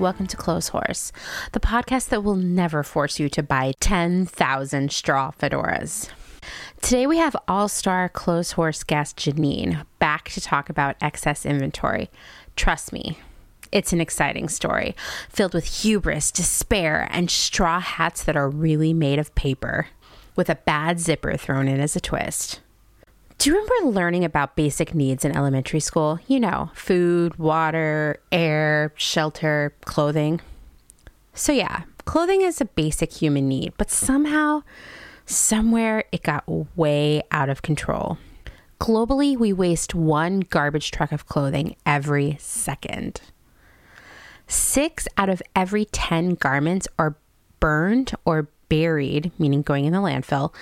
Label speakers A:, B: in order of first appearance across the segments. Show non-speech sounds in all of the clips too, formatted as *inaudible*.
A: Welcome to Clotheshorse, the podcast that will never force you to buy 10,000 straw fedoras. Today we have all star Clotheshorse guest Janine back to talk about excess inventory. Trust me, it's an exciting story filled with hubris, despair, and straw hats that are really made of paper, with a bad zipper thrown in as a twist. Do you remember learning about basic needs in elementary school? You know, food, water, air, shelter, clothing. So, yeah, clothing is a basic human need, but somehow, somewhere, it got way out of control. Globally, we waste one garbage truck of clothing every second. Six out of every 10 garments are burned or buried, meaning going in the landfill,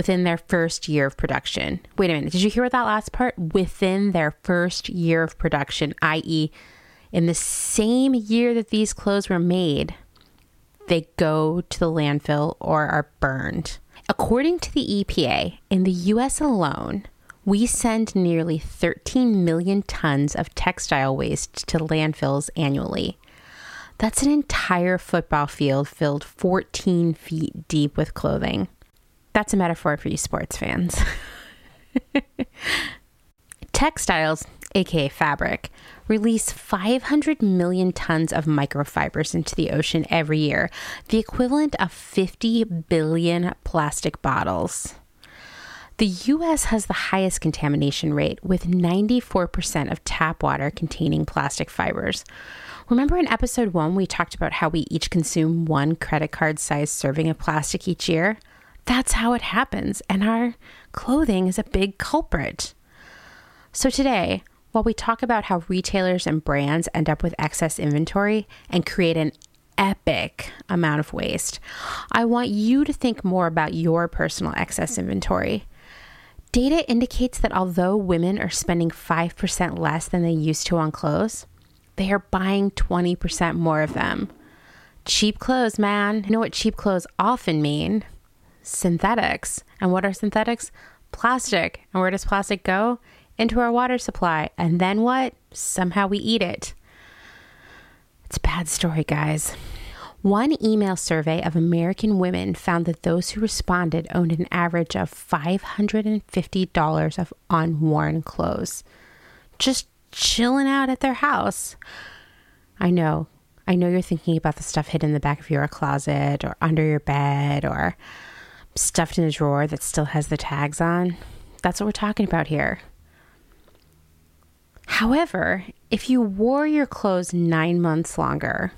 A: within their first year of production. Wait a minute, did you hear that last part? Within their first year of production, i.e., in the same year that these clothes were made, they go to the landfill or are burned. According to the EPA, in the US alone, we send nearly 13 million tons of textile waste to landfills annually. That's an entire football field filled 14 feet deep with clothing. That's a metaphor for you sports fans. *laughs* Textiles, aka fabric, release 500 million tons of microfibers into the ocean every year, the equivalent of 50 billion plastic bottles. The US has the highest contamination rate, with 94% of tap water containing plastic fibers. Remember in episode one, we talked about how we each consume one credit card sized serving of plastic each year? That's how it happens, and our clothing is a big culprit. So, today, while we talk about how retailers and brands end up with excess inventory and create an epic amount of waste, I want you to think more about your personal excess inventory. Data indicates that although women are spending 5% less than they used to on clothes, they are buying 20% more of them. Cheap clothes, man. You know what cheap clothes often mean? Synthetics. And what are synthetics? Plastic. And where does plastic go? Into our water supply. And then what? Somehow we eat it. It's a bad story, guys. One email survey of American women found that those who responded owned an average of $550 of unworn clothes. Just chilling out at their house. I know. I know you're thinking about the stuff hidden in the back of your closet or under your bed or stuffed in a drawer that still has the tags on. That's what we're talking about here. However, if you wore your clothes nine months longer,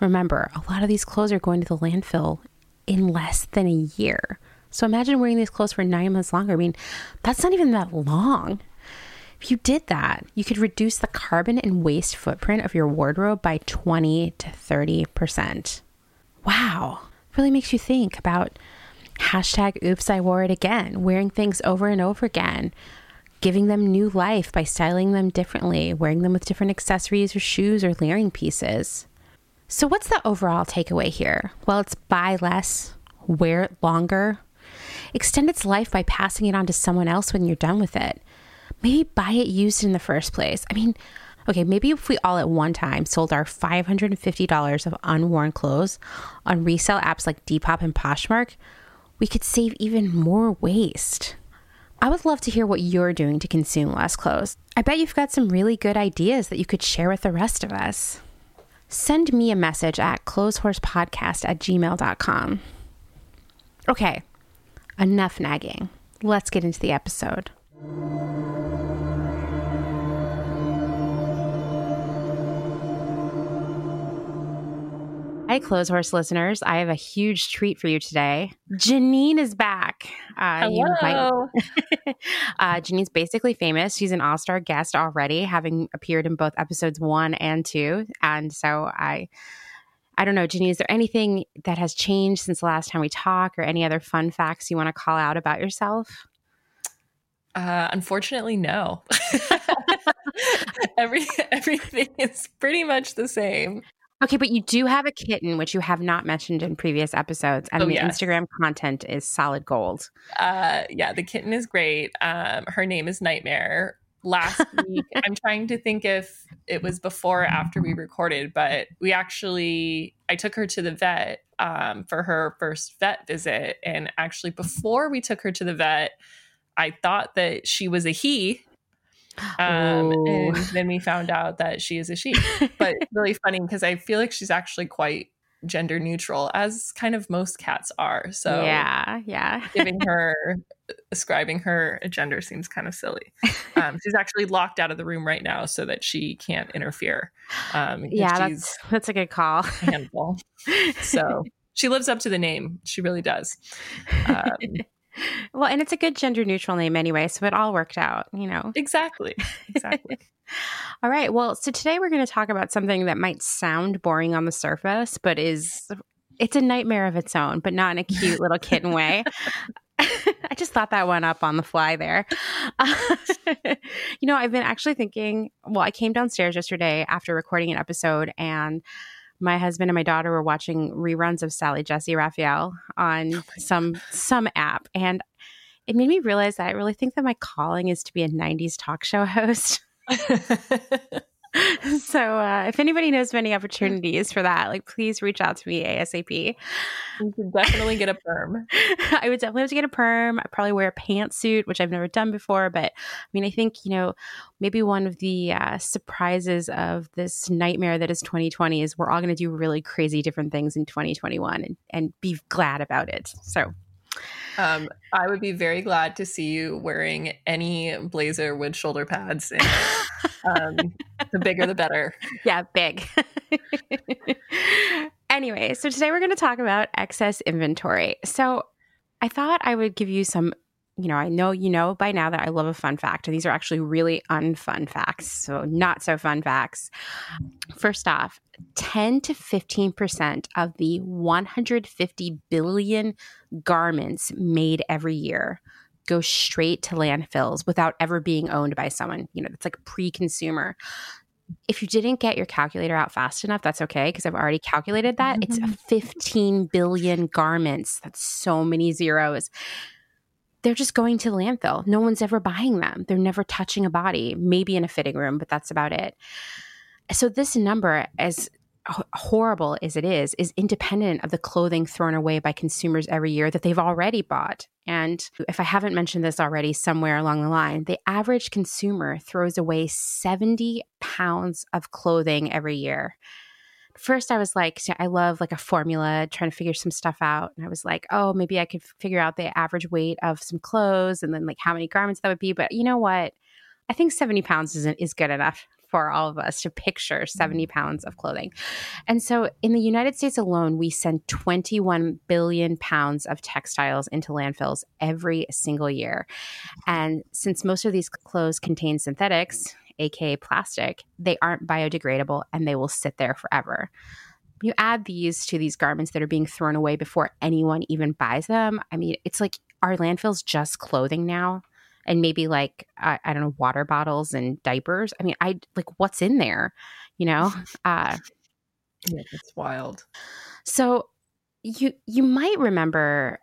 A: remember, a lot of these clothes are going to the landfill in less than a year. So imagine wearing these clothes for nine months longer. I mean, that's not even that long. If you did that, you could reduce the carbon and waste footprint of your wardrobe by 20 to 30%. Wow. Really makes you think about Hashtag oops, I wore it again, wearing things over and over again, giving them new life by styling them differently, wearing them with different accessories or shoes or layering pieces. So, what's the overall takeaway here? Well, it's buy less, wear it longer, extend its life by passing it on to someone else when you're done with it. Maybe buy it used in the first place. I mean, okay, maybe if we all at one time sold our $550 of unworn clothes on resale apps like Depop and Poshmark, we could save even more waste. I would love to hear what you're doing to consume less clothes. I bet you've got some really good ideas that you could share with the rest of us. Send me a message at clotheshorsepodcast at gmail.com. Okay, enough nagging. Let's get into the episode. Hi, Close Clotheshorse listeners. I have a huge treat for you today. Janine is back.
B: Uh, Hello.
A: Might... *laughs* uh, Janine's basically famous. She's an all star guest already, having appeared in both episodes one and two. And so I. I don't know, Janine, is there anything that has changed since the last time we talked or any other fun facts you want to call out about yourself?
B: Uh, unfortunately, no. *laughs* Every *laughs* everything is pretty much the same.
A: Okay, but you do have a kitten, which you have not mentioned in previous episodes, and oh, the. Instagram content is solid gold.
B: Uh, yeah, the kitten is great. Um, her name is Nightmare. Last *laughs* week, I'm trying to think if it was before or after we recorded, but we actually, I took her to the vet um, for her first vet visit. And actually, before we took her to the vet, I thought that she was a he. Um, and then we found out that she is a she. *laughs* But really funny because I feel like she's actually quite gender neutral, as kind of most cats are. So
A: yeah, yeah,
B: giving *laughs* her ascribing her a gender seems kind of silly. *laughs* Um, she's actually locked out of the room right now so that she can't interfere. Um,
A: yeah, that's that's a good call.
B: handful. So she lives up to the name. She really does. Um, *laughs*
A: well, and it's a good gender neutral name anyway, so it all worked out, you know.
B: Exactly. *laughs* Exactly.
A: all right. Well, so today we're going to talk about something that might sound boring on the surface, but is it's a nightmare of its own, but not in a cute little kitten way. *laughs* I just thought that one up on the fly there. Uh, you know, I've been actually thinking, well, I came downstairs yesterday after recording an episode and my husband and my daughter were watching reruns of Sally Jessy Raphael on oh some God. some app and it made me realize that I really think that my calling is to be a 90s talk show *laughs* host. *laughs* *laughs* so uh, if anybody knows of any opportunities for that, like please reach out to me ASAP.
B: You can definitely get a perm. *laughs*
A: I would definitely have to get a perm. I probably wear a pantsuit, which I've never done before. But I mean, I think you know maybe one of the uh, surprises of this nightmare that is 2020 is we're all going to do really crazy different things in 2021 and, and be glad about it. So
B: um, I would be very glad to see you wearing any blazer with shoulder pads. In um, the bigger, the better. *laughs*
A: Yeah, big. *laughs* anyway, so today we're going to talk about excess inventory. So I thought I would give you some. You know, I know you know by now that I love a fun fact, and these are actually really unfun facts. So, not so fun facts. First off, 10 to 15% of the 150 billion garments made every year go straight to landfills without ever being owned by someone. You know, it's like pre-consumer. If you didn't get your calculator out fast enough, that's okay because I've already calculated that. It's mm-hmm. 15 billion garments. That's so many zeros. They're just going to the landfill. No one's ever buying them. They're never touching a body, maybe in a fitting room, but that's about it. So this number, as horrible as it is, is independent of the clothing thrown away by consumers every year that they've already bought. And if I haven't mentioned this already somewhere along the line, the average consumer throws away 70 pounds of clothing every year. First, I was like, I love like a formula, trying to figure some stuff out. And I was like, oh, maybe I could figure out the average weight of some clothes and then like how many garments that would be. But you know what? I think 70 pounds isn't is good enough for all of us to picture 70 mm-hmm. pounds of clothing. And so in the United States alone, we send 21 billion pounds of textiles into landfills every single year. And since most of these clothes contain synthetics, aka plastic, they aren't biodegradable and they will sit there forever you add these to these garments that are being thrown away before anyone even buys them. I mean, it's like our landfills just clothing now? and maybe like I, I don't know water bottles and diapers. I mean, I like what's in there, you know? *laughs* Uh,
B: yeah, it's wild.
A: So you you might remember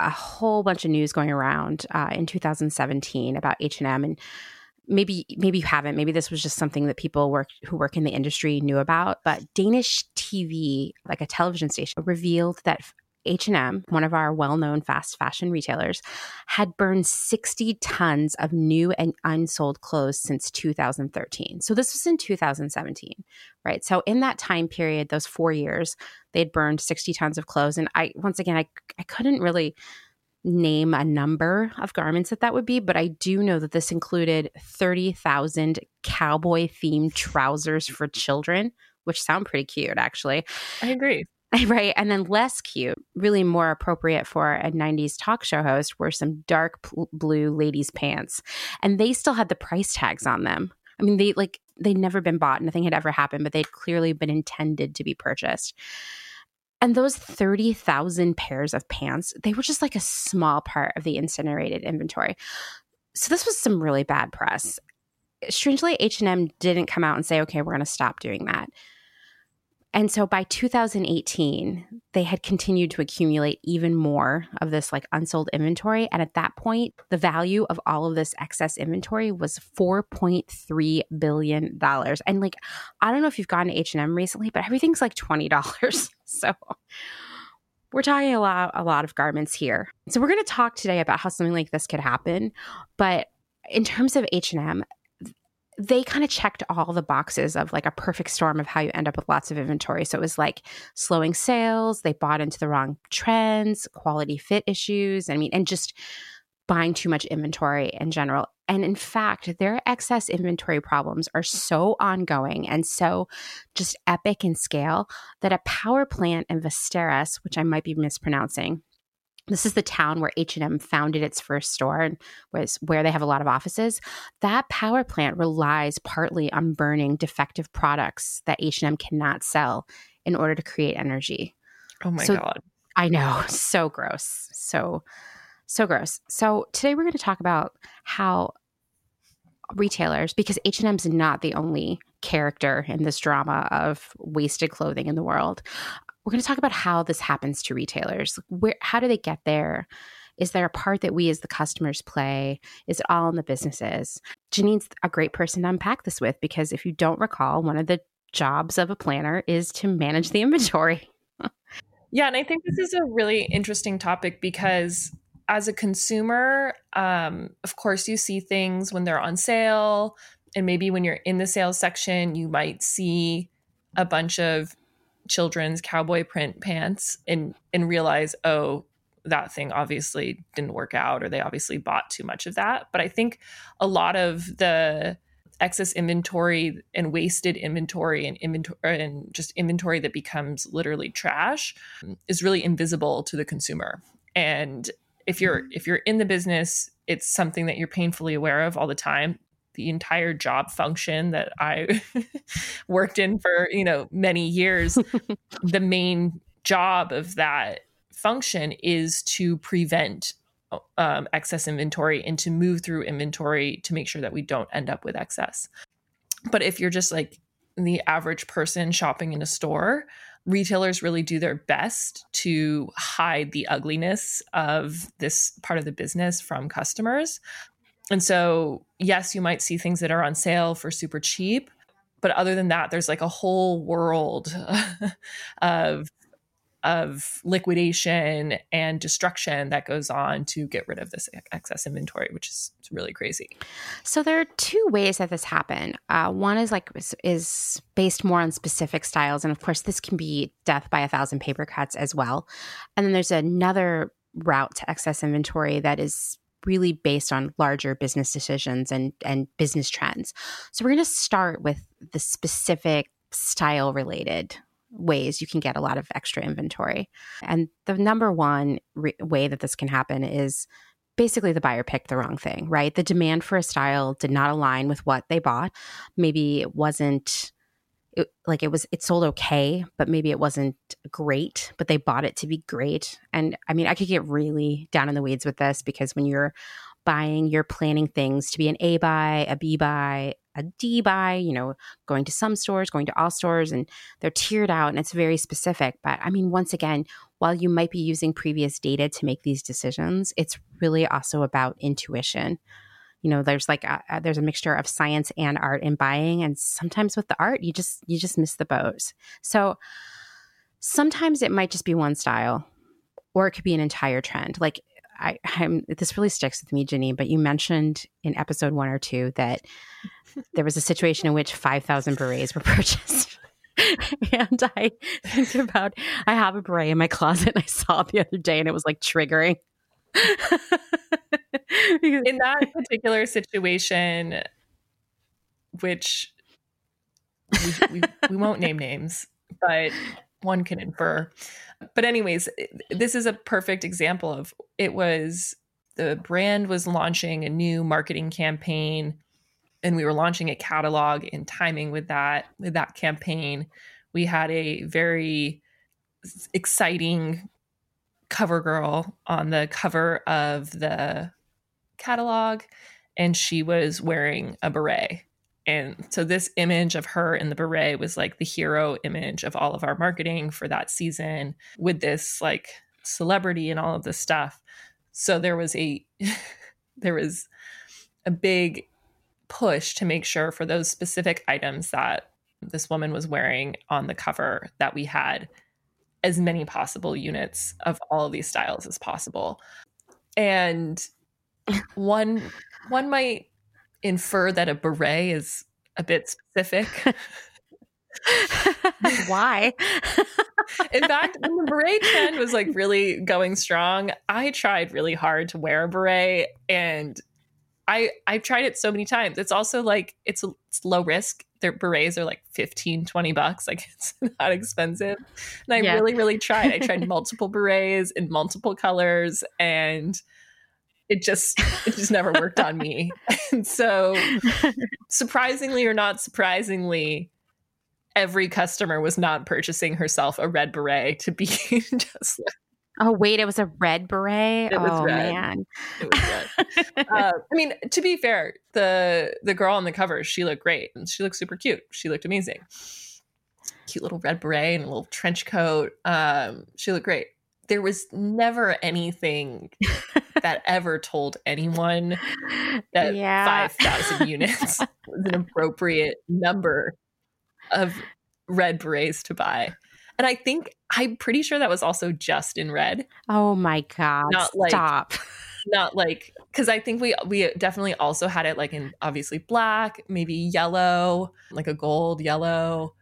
A: a whole bunch of news going around uh, in 2017 about H&M and maybe maybe you haven't maybe this was just something that people work who work in the industry knew about but Danish TV like a television station revealed that H&M, one of our well-known fast fashion retailers, had burned 60 tons of new and unsold clothes since 2013. So this was in 2017, right? So in that time period, those 4 years, they'd burned 60 tons of clothes and I once again I I couldn't really name a number of garments that that would be, but I do know that this included 30,000 cowboy themed trousers for children, which sound pretty cute actually.
B: I agree. *laughs*
A: Right. And then less cute, really more appropriate for a 90s talk show host, were some dark p- blue ladies' pants. And they still had the price tags on them. I mean, they like, they'd never been bought, nothing had ever happened, but they'd clearly been intended to be purchased. And those 30,000 pairs of pants, they were just like a small part of the incinerated inventory. So this was some really bad press. Strangely, H&M didn't come out and say, "Okay, we're going to stop doing that." And so by 2018, they had continued to accumulate even more of this like unsold inventory. And at that point, the value of all of this excess inventory was $4.3 billion. And like, I don't know if you've gone to H&M recently, but everything's like $20. So we're talking a lot, a lot of garments here. So we're going to talk today about how something like this could happen. But in terms of H&M, they kind of checked all the boxes of like a perfect storm of how you end up with lots of inventory. So it was like slowing sales, they bought into the wrong trends, quality fit issues, I mean, and just buying too much inventory in general. And in fact, their excess inventory problems are so ongoing and so just epic in scale that a power plant in Västerås, which I might be mispronouncing, this is the town where H&M founded its first store and was where they have a lot of offices. That power plant relies partly on burning defective products that H&M cannot sell in order to create energy.
B: Oh my so, god.
A: I know, so gross. So so gross. So today we're going to talk about how retailers because H&M's not the only character in this drama of wasted clothing in the world we're going to talk about how this happens to retailers. Where, how do they get there? Is there a part that we as the customers play? Is it all in the businesses? Janine's a great person to unpack this with because if you don't recall, one of the jobs of a planner is to manage the inventory. *laughs*
B: yeah, and I think this is a really interesting topic because as a consumer, um, of course, you see things when they're on sale. And maybe when you're in the sales section, you might see a bunch of children's cowboy print pants and and realize oh that thing obviously didn't work out or they obviously bought too much of that but i think a lot of the excess inventory and wasted inventory and inventory and just inventory that becomes literally trash is really invisible to the consumer and if you're if you're in the business it's something that you're painfully aware of all the time the entire job function that I *laughs* worked in for, you know, many years, *laughs* the main job of that function is to prevent um, excess inventory and to move through inventory to make sure that we don't end up with excess. But if you're just like the average person shopping in a store, retailers really do their best to hide the ugliness of this part of the business from customers. And so, yes, you might see things that are on sale for super cheap, but other than that, there's like a whole world *laughs* of of liquidation and destruction that goes on to get rid of this excess inventory, which is really crazy.
A: So there are two ways that this happen. Uh, one is like is based more on specific styles, and of course, this can be death by a thousand paper cuts as well. And then there's another route to excess inventory that is really based on larger business decisions and and business trends. So we're going to start with the specific style related ways you can get a lot of extra inventory. And the number one re- way that this can happen is basically the buyer picked the wrong thing, right? The demand for a style did not align with what they bought. Maybe it wasn't it, like it was it sold okay but maybe it wasn't great but they bought it to be great and i mean i could get really down in the weeds with this because when you're buying you're planning things to be an a buy a b buy a d buy you know going to some stores going to all stores and they're tiered out and it's very specific. But i mean once again while you might be using previous data to make these decisions it's really also about intuition. You know there's like a, a, there's a mixture of science and art in buying and sometimes with the art you just you just miss the boat. So sometimes it might just be one style or it could be an entire trend. Like I, I'm, this really sticks with me, Janine. But you mentioned in episode one or two that *laughs* there was a situation in which 5,000 berets were *laughs* purchased. and I think about, I have a beret in my closet and I saw it the other day and it was like triggering. *laughs*
B: in that particular situation, which we, we, we won't name names, but one can infer. But, anyways, this is a perfect example of it was the brand was launching a new marketing campaign and we were launching a catalog in timing with that with that campaign we had a very exciting cover girl on the cover of the catalog and she was wearing a beret And so this image of her in the beret was like the hero image of all of our marketing for that season with this like celebrity and all of this stuff. So there was a *laughs* there was a big push to make sure for those specific items that this woman was wearing on the cover that we had as many possible units of all of these styles as possible. And one one might infer that a beret is a bit specific. *laughs*
A: Why?
B: In fact, when the beret trend was like really going strong, I tried really hard to wear a beret and I I've tried it so many times. It's also like it's, it's low risk. Their berets are like 15, 20 bucks. *laughs* Like it's not expensive. And I yeah. really, really tried. I tried *laughs* multiple berets in multiple colors and it just it just never worked on me. *laughs* And so surprisingly or not surprisingly, every customer was not purchasing herself a red beret to be *laughs* just like
A: Oh wait, it was a red beret. It was oh red. man, it was
B: red. uh, I mean, to be fair, the the girl on the cover, she looked great, and she looked super cute. She looked amazing. Cute little red beret and a little trench coat. Um, she looked great. There was never anything that *laughs* ever told anyone that yeah. five thousand units *laughs* was an appropriate number of red berets to buy. And I think I'm pretty sure that was also just in red.
A: Oh my god! Not like stop.
B: Not like because I think we we definitely also had it like in obviously black, maybe yellow, like a gold yellow,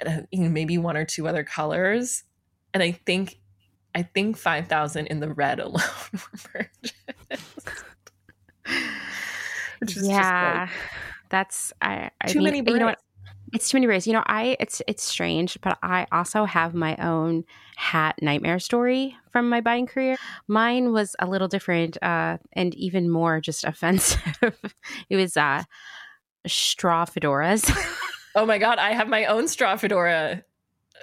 B: and uh, maybe one or two other colors. And I think I think five thousand in the red alone *laughs* were purchased.
A: yeah, like, that's I. I
B: too
A: mean,
B: many. You know what?
A: It's too many ways. You know, I it's it's strange, but I also have my own hat nightmare story from my buying career. Mine was a little different uh, and even more just *laughs* offensive. it was uh, straw fedoras. *laughs*
B: oh my god, I have my own straw fedora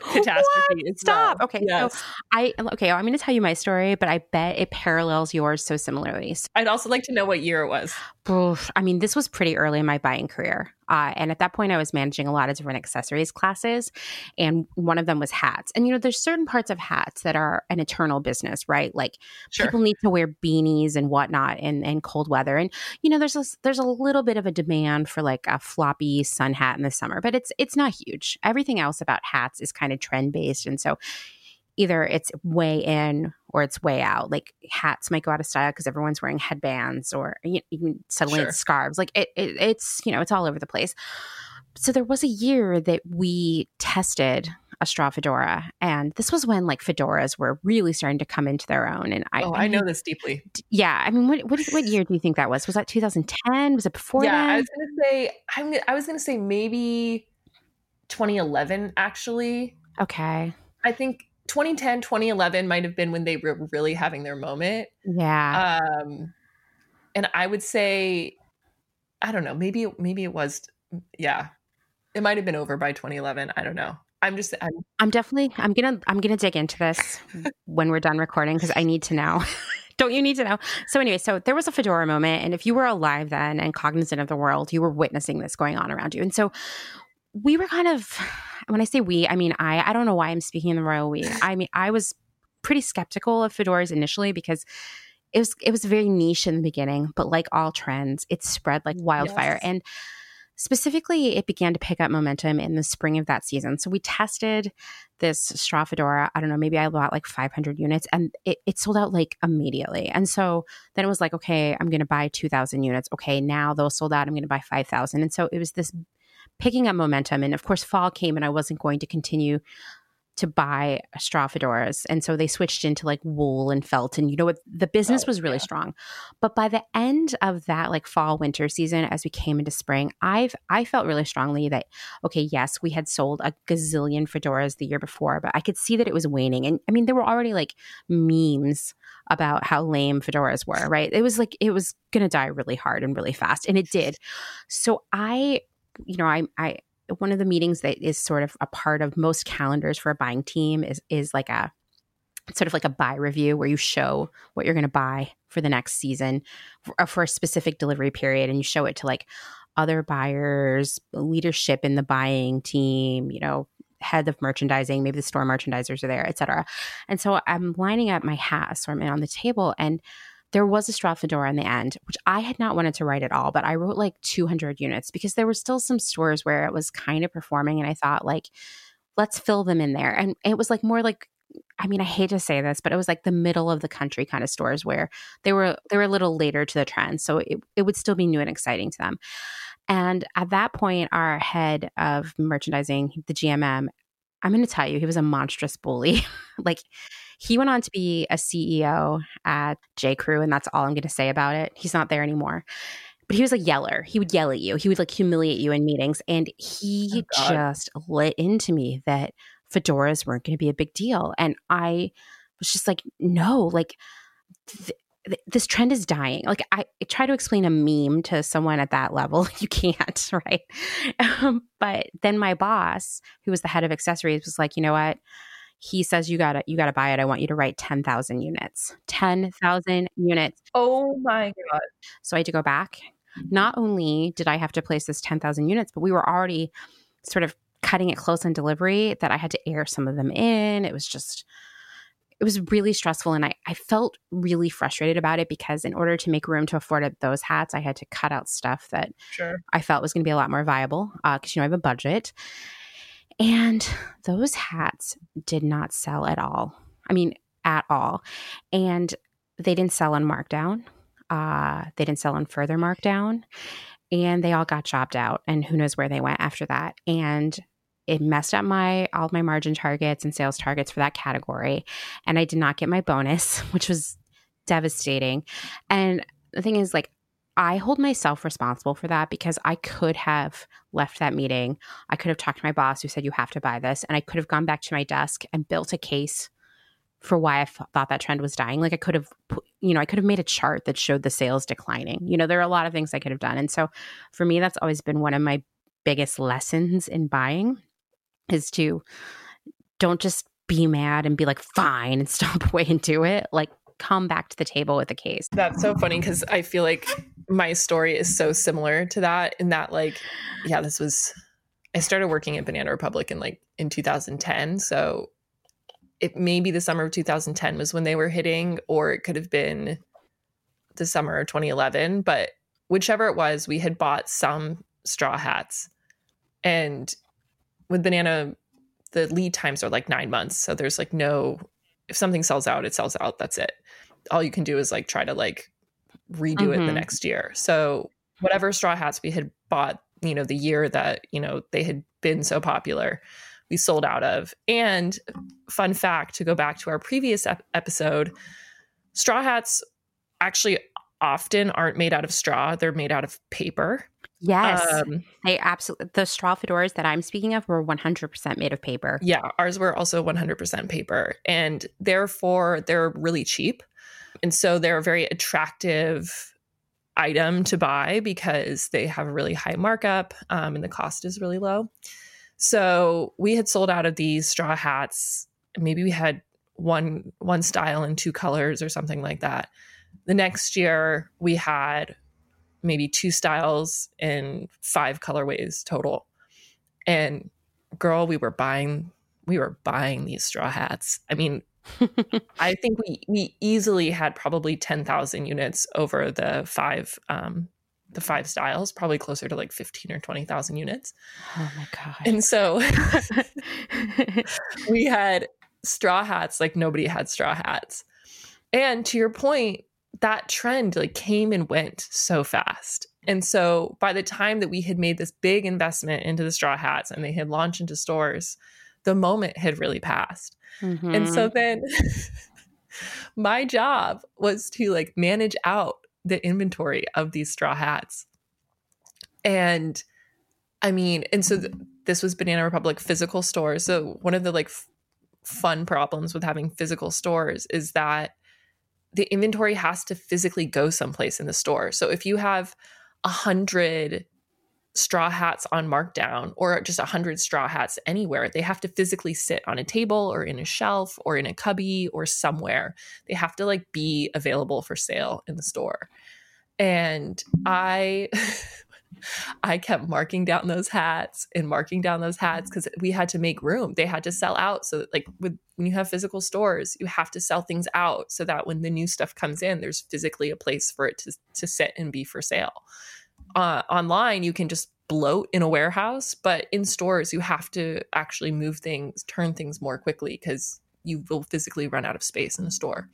B: *laughs* catastrophe.
A: Stop. Well. Okay. Yes. So I okay, I'm going to tell you my story, but I bet it parallels yours so similarly. So,
B: I'd also like to know what year it was.
A: I mean, this was pretty early in my buying career. Uh, and at that point, I was managing a lot of different accessories classes, and one of them was hats. And you know, there's certain parts of hats that are an eternal business, right? Like sure. people need to wear beanies and whatnot in, in cold weather. And you know, there's a, there's a little bit of a demand for like a floppy sun hat in the summer, but it's it's not huge. Everything else about hats is kind of trend based, and so either it's way in or it's way out. Like hats might go out of style because everyone's wearing headbands or even suddenly sure. it's scarves. Like it, it, it's, you know, it's all over the place. So there was a year that we tested a straw fedora. And this was when like fedoras were really starting to come into their own. And I,
B: oh, I, I know this deeply.
A: Yeah. I mean, what, what, what year do you think that was? Was that 2010? Was it before
B: yeah,
A: then?
B: I was going to say, I'm, I was going to say maybe 2011, actually.
A: Okay.
B: I think 2010 2011 might have been when they were really having their moment.
A: Yeah.
B: Um and i would say i don't know maybe maybe it was yeah it might have been over by 2011 i don't know. I'm just i'm,
A: I'm definitely i'm gonna i'm gonna dig into this *laughs* when we're done recording because i need to know. *laughs* Don't you need to know? So anyway so there was a fedora moment and if you were alive then and cognizant of the world you were witnessing this going on around you. And so we were kind of when I say we, I mean I. I don't know why I'm speaking in the royal we. *laughs* I mean I was pretty skeptical of fedoras initially because it was it was very niche in the beginning, but like all trends, it spread like wildfire. Yes. And specifically, it began to pick up momentum in the spring of that season. So we tested this straw fedora. I don't know, maybe I bought like 500 units, and it, it sold out like immediately. And so then it was like, okay, I'm going to buy 2,000 units. Okay, now those sold out. I'm going to buy 5,000. And so it was this picking up momentum. And of course, fall came and I wasn't going to continue to buy straw fedoras. And so they switched into like wool and felt. And you know what? The business oh, was really yeah. strong. But by the end of that like fall winter season, as we came into spring, I've I felt really strongly that, okay, yes, we had sold a gazillion fedoras the year before, but I could see that it was waning. And I mean, there were already like memes about how lame fedoras were, right? It was like it was gonna die really hard and really fast. And it did. So I you know, I, I, one of the meetings that is sort of a part of most calendars for a buying team is is like a sort of like a buy review where you show what you're going to buy for the next season for, uh, for, a specific delivery period and you show it to like other buyers, leadership in the buying team, you know, head of merchandising, maybe the store merchandisers are there, etc. And so I'm lining up my hat assortment on the table and there was a straw fedora in the end, which I had not wanted to write at all, but I wrote like 200 units because there were still some stores where it was kind of performing. And I thought, like, let's fill them in there. And it was like more like, I mean, I hate to say this, but it was like the middle of the country kind of stores where they were they were a little later to the trend, so it, it would still be new and exciting to them. And at that point, our head of merchandising, the GMM, I'm going to tell you, he was a monstrous bully. *laughs* like he went on to be a CEO at J. Crew, and that's all I'm going to say about it. He's not there anymore. But he was a yeller. He would yell at you. He would like humiliate you in meetings. And he oh, just lit into me that fedoras weren't going to be a big deal. And I was just like, no, like th- this trend is dying. Like I, I, try to explain a meme to someone at that level, *laughs* you can't, *laughs* right? Um, *laughs* but then my boss, who was the head of accessories, was like, you know what? He says you gotta you gotta buy it. I want you to write ten thousand units. Ten thousand units.
B: Oh my god!
A: So I had to go back. Not only did I have to place this ten thousand units, but we were already sort of cutting it close on delivery. That I had to air some of them in. It was just it was really stressful and I, I felt really frustrated about it because in order to make room to afford those hats i had to cut out stuff that
B: sure.
A: i felt was going to be a lot more viable because uh, you know i have a budget and those hats did not sell at all. I mean at all. And they didn't sell on markdown. Uh, they didn't sell on further markdown. And they all got chopped out and who knows where they went after that. And it messed up my all my margin targets and sales targets for that category. And i did not get my bonus *laughs* which was devastating. And the thing is like I hold myself responsible for that because I could have left that meeting. I could have talked to my boss who said, You have to buy this. And I could have gone back to my desk and built a case for why I thought that trend was dying. Like I could have, you know, I could have made a chart that showed the sales declining. You know, there are a lot of things I could have done. And so for me, that's always been one of my biggest lessons in buying is to don't just be mad and be like fine and *laughs* stomp away and do it like come back to the table with a case
B: that's so funny because i feel like my story is so similar to that in that like yeah this was i started working at banana republic in like in 2010 so it maybe the summer of 2010 was when they were hitting or it could have been the summer of 2011 but whichever it was we had bought some straw hats. And with banana the lead times are like nine months. So there's like no if something sells out it sells out. That's it. All you can do is like try to like redo mm-hmm. it the mm-hmm. next year so whatever straw hats we had bought you know the year that you know they had been so popular we sold out of and fun fact to go back to our previous ep- episode straw hats actually often aren't made out of straw they're made out of paper
A: Yes. Um, they absolutely, the straw fedoras that I'm speaking of were 100% made of paper.
B: Yeah. Ours were also 100% paper. And therefore, they're really cheap. And so they're a very attractive item to buy because they have a really high markup um, and the cost is really low. So we had sold out of these straw hats. Maybe we had one one style in two colors or something like that. The next year we had maybe two styles and five colorways total. And girl, we were buying we were buying these straw hats. I mean, *laughs* I think we we easily had probably 10,000 units over the five um the five styles, probably closer to like 15 or 20,000 units.
A: Oh my god.
B: And so *laughs* we had straw hats like nobody had straw hats. And to your point, that trend like came and went so fast. And so by the time that we had made this big investment into the straw hats and they had launched into stores, the moment had really passed. Mm-hmm. And so mm-hmm. then *laughs* my job was to like manage out the inventory of these straw hats. And I mean, and so th- this was Banana Republic physical stores. So one of the like f- fun problems with having physical stores is that the inventory has to physically go someplace in the store. So if you have a hundred straw hats on markdown or just a hundred straw hats anywhere, they have to physically sit on a table or in a shelf or in a cubby or somewhere. They have to like be available for sale in the store. And I *laughs* I kept marking down those hats and marking down those hats because we had to make room. They had to sell out. So, that, like, with, when you have physical stores, you have to sell things out so that when the new stuff comes in, there's physically a place for it to, to sit and be for sale. Uh, online, you can just bloat in a warehouse, but in stores, you have to actually move things, turn things more quickly because you will physically run out of space in the store.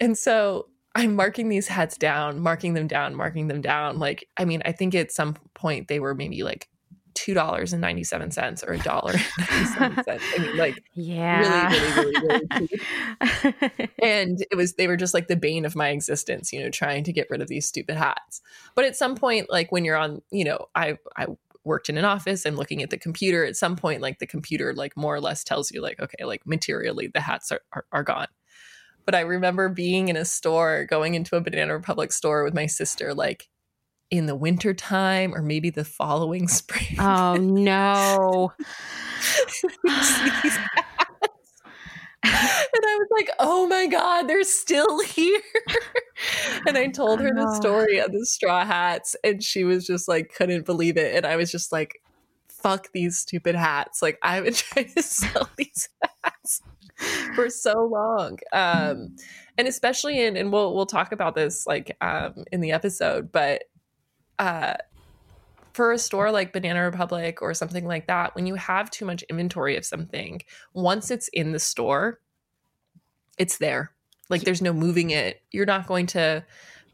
B: And so I'm marking these hats down, marking them down, marking them down. Like, I mean, I think at some point they were maybe like two dollars and ninety seven cents or a dollar *laughs* ninety seven cents. I mean, like,
A: yeah,
B: really, really, really, really *laughs* cheap. and it was they were just like the bane of my existence, you know, trying to get rid of these stupid hats. But at some point, like when you're on, you know, I I worked in an office and looking at the computer. At some point, like the computer, like more or less tells you, like, okay, like materially, the hats are, are, are gone but I remember being in a store, going into a Banana Republic store with my sister, like in the winter time or maybe the following *laughs* spring.
A: Oh no. *laughs*
B: and I was like, oh my God, they're still *laughs* here. and I told her the story of the straw hats, and she was just like, couldn't believe it. And I was just like, fuck these stupid hats. Like, I've been trying to sell these hats for so long. Um, and especially in, and we'll we'll talk about this like um, in the episode, but uh, for a store like Banana Republic or something like that, when you have too much inventory of something, once it's in the store, it's there. Like there's no moving it. You're not going to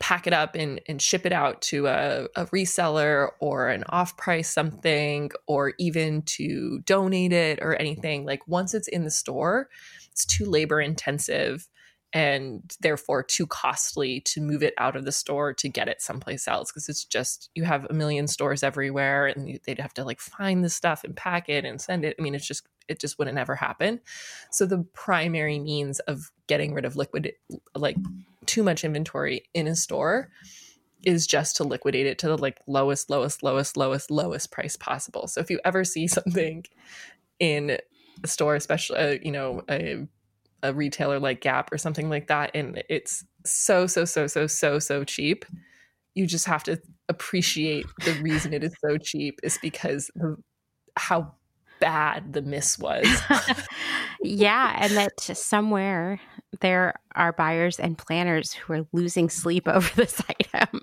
B: pack it up and, and ship it out to a, a reseller or an off price something or even to donate it or anything. Like once it's in the store, it's too labor intensive and therefore too costly to move it out of the store to get it someplace else because it's just you have a million stores everywhere and they'd have to like find the stuff and pack it and send it. I mean it's just it just wouldn't ever happen. So the primary means of getting rid of liquid like too much inventory in a store is just to liquidate it to the like lowest lowest lowest lowest lowest price possible. So if you ever see *laughs* something in a store especially uh, you know a a retailer like Gap or something like that, and it's so so so so so so cheap. You just have to appreciate the reason it is so cheap is because of how bad the miss was. *laughs*
A: yeah, and that somewhere there are buyers and planners who are losing sleep over *laughs* this item,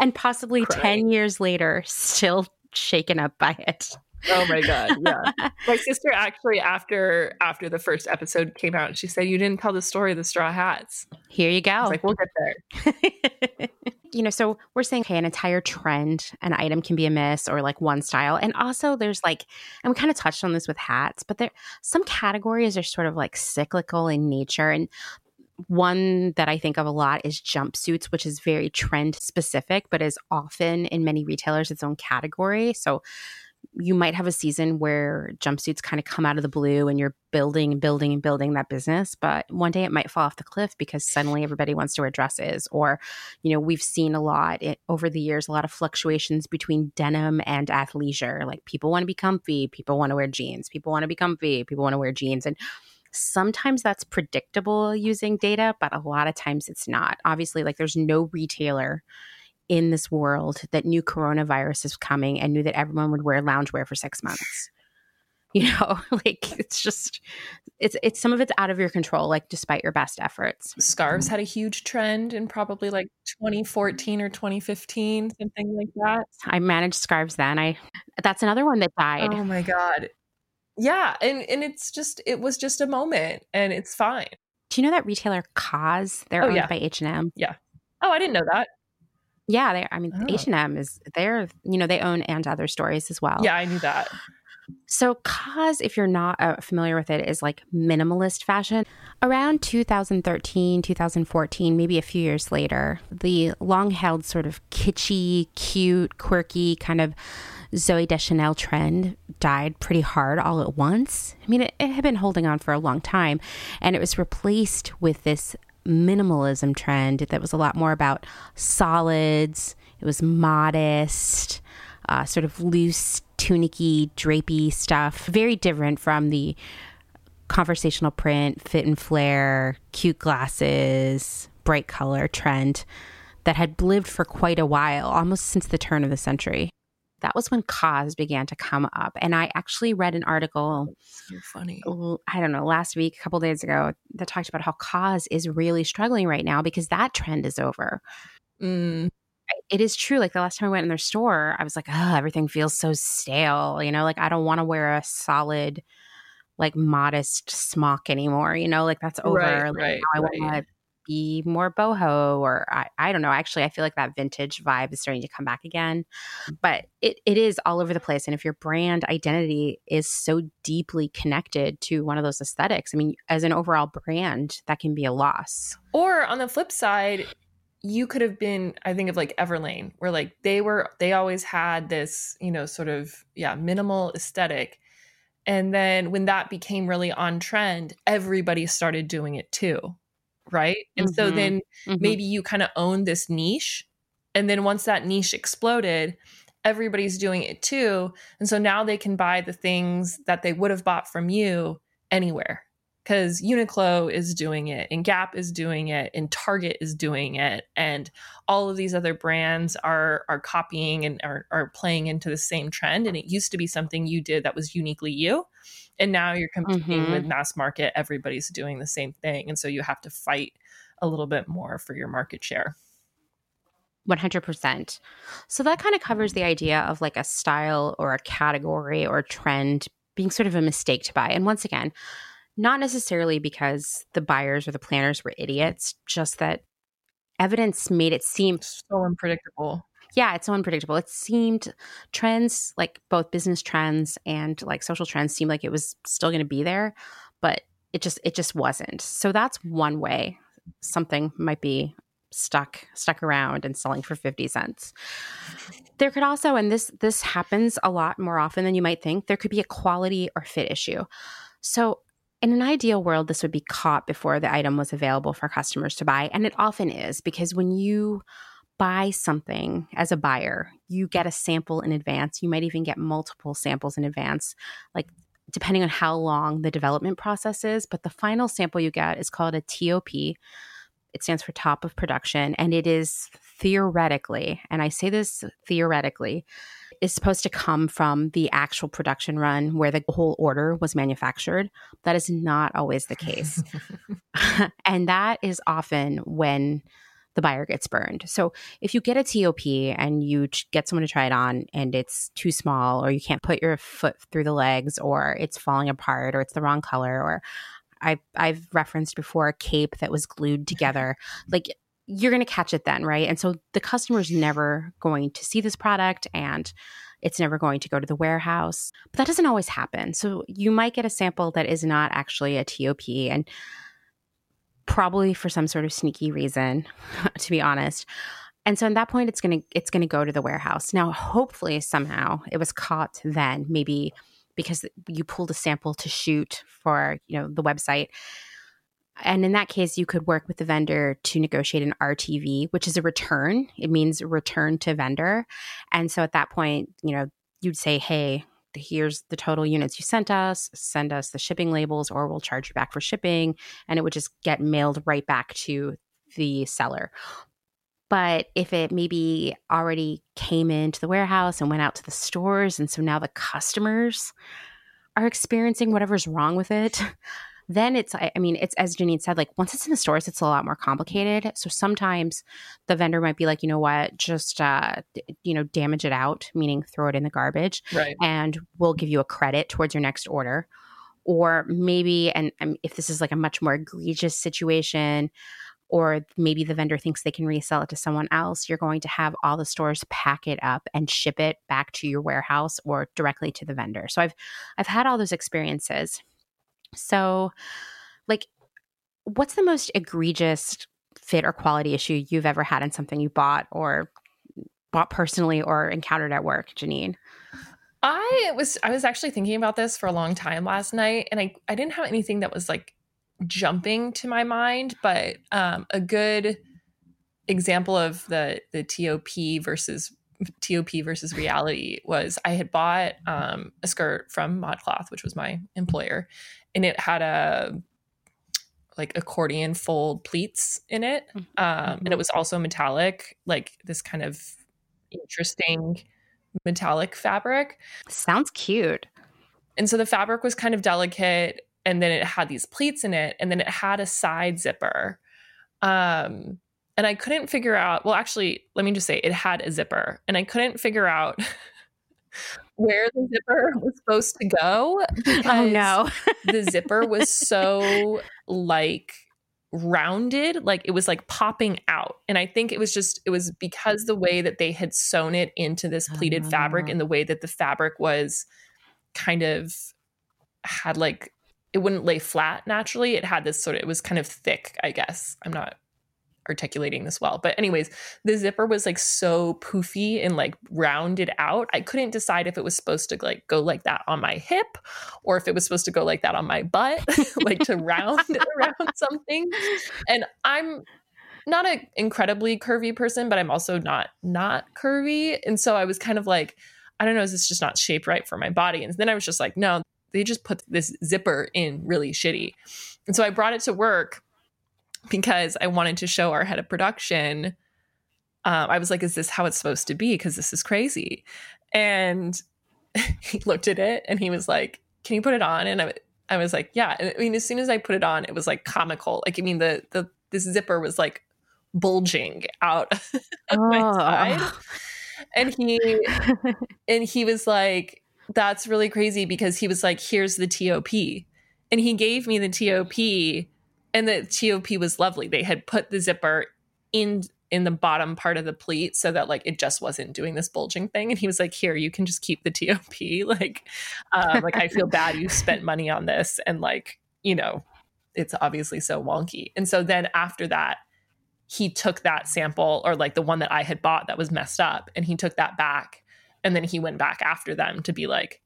A: and possibly Crying. ten years later still shaken up by it.
B: Oh my god, yeah. *laughs* my sister actually after after the first episode came out, she said you didn't tell the story of the straw hats.
A: Here you go.
B: like we'll get there. *laughs*
A: you know, so we're saying okay, an entire trend, an item can be a miss or like one style. And also there's like and we kind of touched on this with hats, but there some categories are sort of like cyclical in nature and one that I think of a lot is jumpsuits, which is very trend specific, but is often in many retailers its own category. So you might have a season where jumpsuits kind of come out of the blue and you're building and building and building that business but one day it might fall off the cliff because suddenly everybody wants to wear dresses or you know we've seen a lot it, over the years a lot of fluctuations between denim and athleisure. Like people want to be comfy people want to wear jeans people want to be comfy people want to wear jeans and sometimes that's predictable using data but a lot of times it's not. Obviously like there's no retailer in this world that knew coronavirus is coming and knew that everyone would wear loungewear for six months. *laughs* You know, *laughs* like it's just it's it's some of it's out of your control, like despite your best efforts.
B: Scarves had a huge trend in probably like 2014 or 2015, something like that.
A: I managed scarves then. I that's another one that died.
B: Oh my god. Yeah, and and it's just it was just a moment and it's fine.
A: Do you know that retailer COS? They're oh, owned yeah. by H&M.
B: Yeah. Oh, I didn't know that.
A: Yeah, they. I mean, H and M is they're you know they own and other stories as well.
B: Yeah, I knew that.
A: So, COS, if you're not uh, familiar with it, is like minimalist fashion. Around 2013, 2014, maybe a few years later, the long held sort of kitschy, cute, quirky kind of Zooey Deschanel trend died pretty hard all at once. I mean, it, it had been holding on for a long time, and it was replaced with this minimalism trend that was a lot more about solids. It was modest, uh, sort of loose, tunicky, drapey stuff. Very different from the conversational print, fit and flare, cute glasses, bright color trend that had lived for quite a while, almost since the turn of the century. That was when COS began to come up. And I actually read an article.
B: So funny.
A: I don't know, last week, a couple days ago, that talked about how COS is really struggling right now because that trend is over.
B: Mm.
A: It is true. Like the last time I went in their store, I was like, oh, everything feels so stale. You know, like I don't want to wear a solid, like modest smock anymore. You know, like that's over.
B: Right,
A: like,
B: right,
A: I
B: right.
A: want to be more boho or I, I don't know. Actually, I feel like that vintage vibe is starting to come back again. Mm. But it, it is all over the place. And if your brand identity is so deeply connected to one of those aesthetics, I mean, as an overall brand, that can be a loss.
B: Or on the flip side, you could have been, I think of like Everlane, where like they were, they always had this, you know, sort of, yeah, minimal aesthetic. And then when that became really on trend, everybody started doing it too. Right. And so
A: Mhm.
B: then
A: Mhm.
B: maybe you kind of own this niche. And then once that niche exploded, everybody's doing it too. And so now they can buy the things that they would have bought from you anywhere. Because Uniqlo is doing it, and Gap is doing it, and Target is doing it, and all of these other brands are are copying and are, are playing into the same trend. And it used to be something you did that was uniquely you, and now you're competing
A: Mhm.
B: with mass market. Everybody's doing the same thing, and so you have to fight a little bit more for your market share.
A: 100%. So that kind of covers the idea of like a style or a category or a trend being sort of a mistake to buy. And once again, not necessarily because the buyers or the planners were idiots, just that evidence made it seem
B: So unpredictable.
A: Yeah, it's so unpredictable. It seemed trends, like both business trends and like social trends, seemed like it was still going to be there, but it just it just wasn't. So that's one way something might be stuck stuck around and selling for 50 cents. There could also and this this happens a lot more often than you might think, there could be a quality or fit issue. So in an ideal world this would be caught before the item was available for customers to buy and it often is because when you buy something as a buyer, you get a sample in advance. You might even get multiple samples in advance, like depending on how long the development process is. But the final sample you get is called a TOP. It stands for top of production, and it is theoretically, and I say this theoretically, is supposed to come from the actual production run where the whole order was manufactured. That is not always the case. *laughs* *laughs* and that is often when the buyer gets burned. So if you get a TOP and you get someone to try it on and it's too small or you can't put your foot through the legs or it's falling apart or it's the wrong color or I I've referenced before a cape that was glued *laughs* together like you're going to catch it then, right? And so the customer's never going to see this product and it's never going to go to the warehouse. But that doesn't always happen. So you might get a sample that is not actually a TOP and probably for some sort of sneaky reason, *laughs* to be honest. And so at that point it's going to it's going to go to the warehouse. Now hopefully somehow it was caught then, maybe because you pulled a sample to shoot for, you know, the website. And in that case, you could work with the vendor to negotiate an RTV, which is a return. It means return to vendor. And so at that point, you know, you'd say, hey, here's the total units you sent us, send us the shipping labels, or we'll charge you back for shipping. And it would just get mailed right back to the seller. But if it maybe already came into the warehouse and went out to the stores, and so now the customers are experiencing whatever's wrong with it, then it's, I I mean, it's as Janine said, like once it's in the stores, it's a lot more complicated. So sometimes the vendor might be like, you know what, just, uh, you know, damage it out, meaning throw it in the garbage
B: Right.
A: and we'll give you a credit towards your next order. Or maybe, and um, if this is like a much more egregious situation, or maybe the vendor thinks they can resell it to someone else, you're going to have all the stores pack it up and ship it back to your warehouse or directly to the vendor. So I've I've had all those experiences. So like what's the most egregious fit or quality issue you've ever had in something you bought or bought personally or encountered at work, Janine?
B: I was I was actually thinking about this for a long time last night, and I I didn't have anything that was like jumping to my mind, but um, a good example of the the TOP versus TOP versus reality was I had bought um, a skirt from ModCloth, which was my employer, and it had a like accordion fold pleats in it. Um, and it
A: Mhm.
B: was also metallic, like this kind of interesting metallic fabric.
A: Sounds cute.
B: And so the fabric was kind of delicate, and then it had these pleats in it, and then it had a side zipper. Um, and I couldn't figure out, well, actually, let me just say it had a zipper, and I couldn't figure out *laughs* where the zipper *laughs* was supposed to go
A: Oh no. *laughs*
B: the zipper was so like rounded like it was like popping out and i think it was just it was because the way that they had sewn it into this pleated fabric
A: Ah.
B: and the way that the fabric was kind of had like it wouldn't lay flat naturally it had this sort of it was kind of thick i guess i'm not articulating this well. But anyways the zipper was like so poofy and like rounded out i couldn't decide if it was supposed to like go like that on my hip or if it was supposed to go like that on my butt *laughs* like to round *laughs* around something. And i'm not an incredibly curvy person but i'm also not not curvy. And so i was kind of like i don't know is this just not shaped right for my body? And then i was just like no they just put this zipper in really shitty. And so i brought it to work because I wanted to show our head of production. Um, I was like, is this how it's supposed to be? Because this is crazy. And *laughs* he looked at it and he was like, can you put it on? And I, I was like, yeah. And I mean, as soon as I put it on, it was like comical. Like, I mean, the, the, this zipper was like bulging out *laughs* of my
A: Oh.
B: side. And he, *laughs* and he was like, that's really crazy because he was like, here's the TOP. And he gave me the TOP and the TOP was lovely. They had put the zipper in in the bottom part of the pleat so that like it just wasn't doing this bulging thing. And he was like, "Here, you can just keep the TOP." *laughs* Like, um, like I feel bad you spent *laughs* money on this, and like you know, it's obviously so wonky. And so then after that, he took that sample or like the one that I had bought that was messed up, and he took that back, and then he went back after them to be like,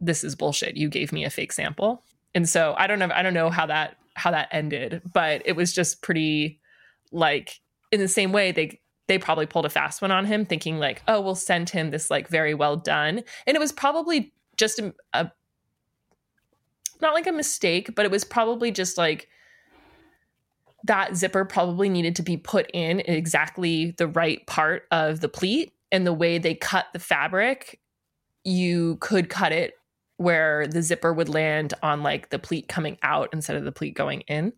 B: "This is bullshit. You gave me a fake sample." And so I don't know. I don't know how that how that ended, but it was just pretty like in the same way they they probably pulled a fast one on him thinking like, "Oh, we'll send him this like very well done." And it was probably just a, a not like a mistake, but it was probably just like that zipper probably needed to be put in exactly the right part of the pleat and the way they cut the fabric you could cut it where the zipper would land on like the pleat coming out instead of the pleat going in.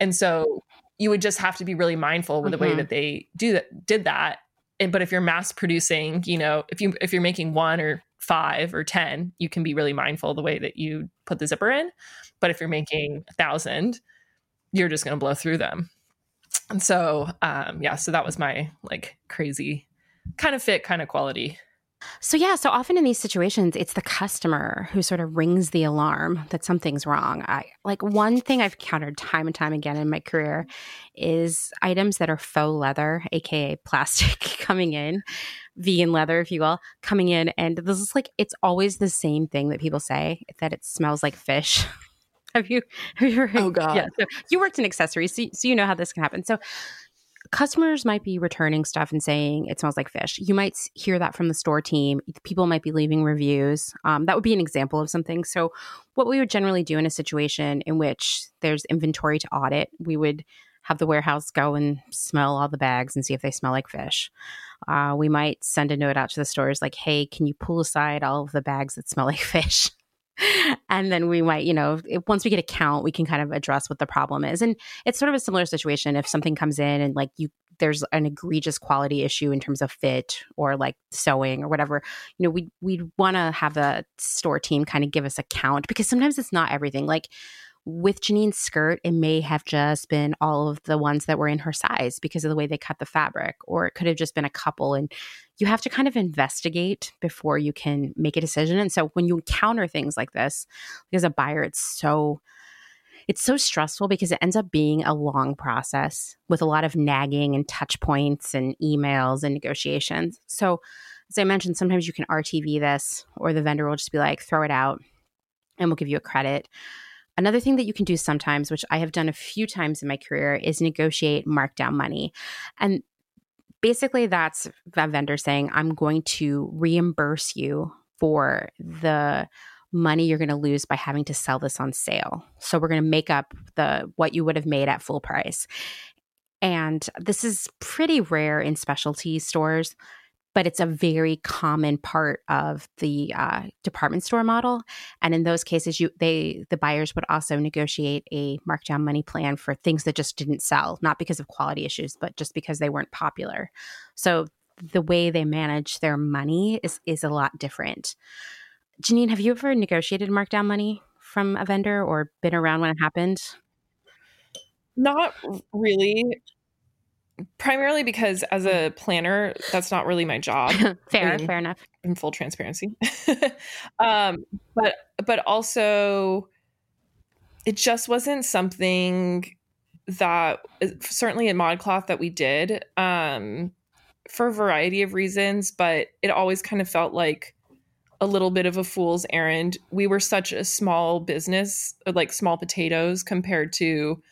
B: And so you would just have to be really mindful with the way
A: Mhm.
B: that they do that did that. And but if you're mass producing, you know, if you if you're making one or five or ten, you can be really mindful the way that you put the zipper in. But if you're making a thousand, you're just gonna blow through them. And so um yeah, so that was my like crazy kind of fit, kind of quality
A: So yeah, so often in these situations, it's the customer who sort of rings the alarm that something's wrong. I like one thing I've countered time and time again in my career is items that are faux leather, aka plastic, *laughs* coming in, vegan leather, if you will, coming in, and this is like it's always the same thing that people say that it smells like fish. *laughs* have you have you ever?
B: Oh, *laughs* God.
A: Yeah, so you worked in accessories, so, so you know how this can happen. So customers might be returning stuff and saying it smells like fish. You might hear that from the store team. People might be leaving reviews. Um, that would be an example of something. So, what we would generally do in a situation in which there's inventory to audit, we would have the warehouse go and smell all the bags and see if they smell like fish. Uh, we might send a note out to the stores like, hey, can you pull aside all of the bags that smell like *laughs* fish? *laughs* and then we might, you know, once we get a count, we can kind of address what the problem is. And it's sort of a similar situation if something comes in and like you there's an egregious quality issue in terms of fit or like sewing or whatever you know we we want to have the store team kind of give us a count because sometimes it's not everything like with Janine's skirt, it may have just been all of the ones that were in her size because of the way they cut the fabric, or it could have just been a couple. And you have to kind of investigate before you can make a decision. And so when you encounter things like this, as a buyer, it's so it's so stressful because it ends up being a long process with a lot of nagging and touch points and emails and negotiations. So as I mentioned, sometimes you can RTV this, or the vendor will just be like, throw it out and we'll give you a credit. Another thing that you can do sometimes, which I have done a few times in my career, is negotiate markdown money. And basically, that's that vendor saying, I'm going to reimburse you for the money you're going to lose by having to sell this on sale. So we're going to make up the what you would have made at full price. And this is pretty rare in specialty stores, but it's a very common part of the uh, department store model. And in those cases, you they the buyers would also negotiate a markdown money plan for things that just didn't sell, not because of quality issues, but just because they weren't popular. So the way they manage their money is is a lot different. Janine, have you ever negotiated markdown money from a vendor or been around when it happened?
B: Not really. Primarily because as a planner, that's not really my job. *laughs*
A: fair, in, fair enough.
B: In full transparency. *laughs* um, but but also it just wasn't something that certainly in ModCloth that we did. Um, for a variety of reasons, but it always kind of felt like a little bit of a fool's errand. We were such a small business, like small potatoes compared to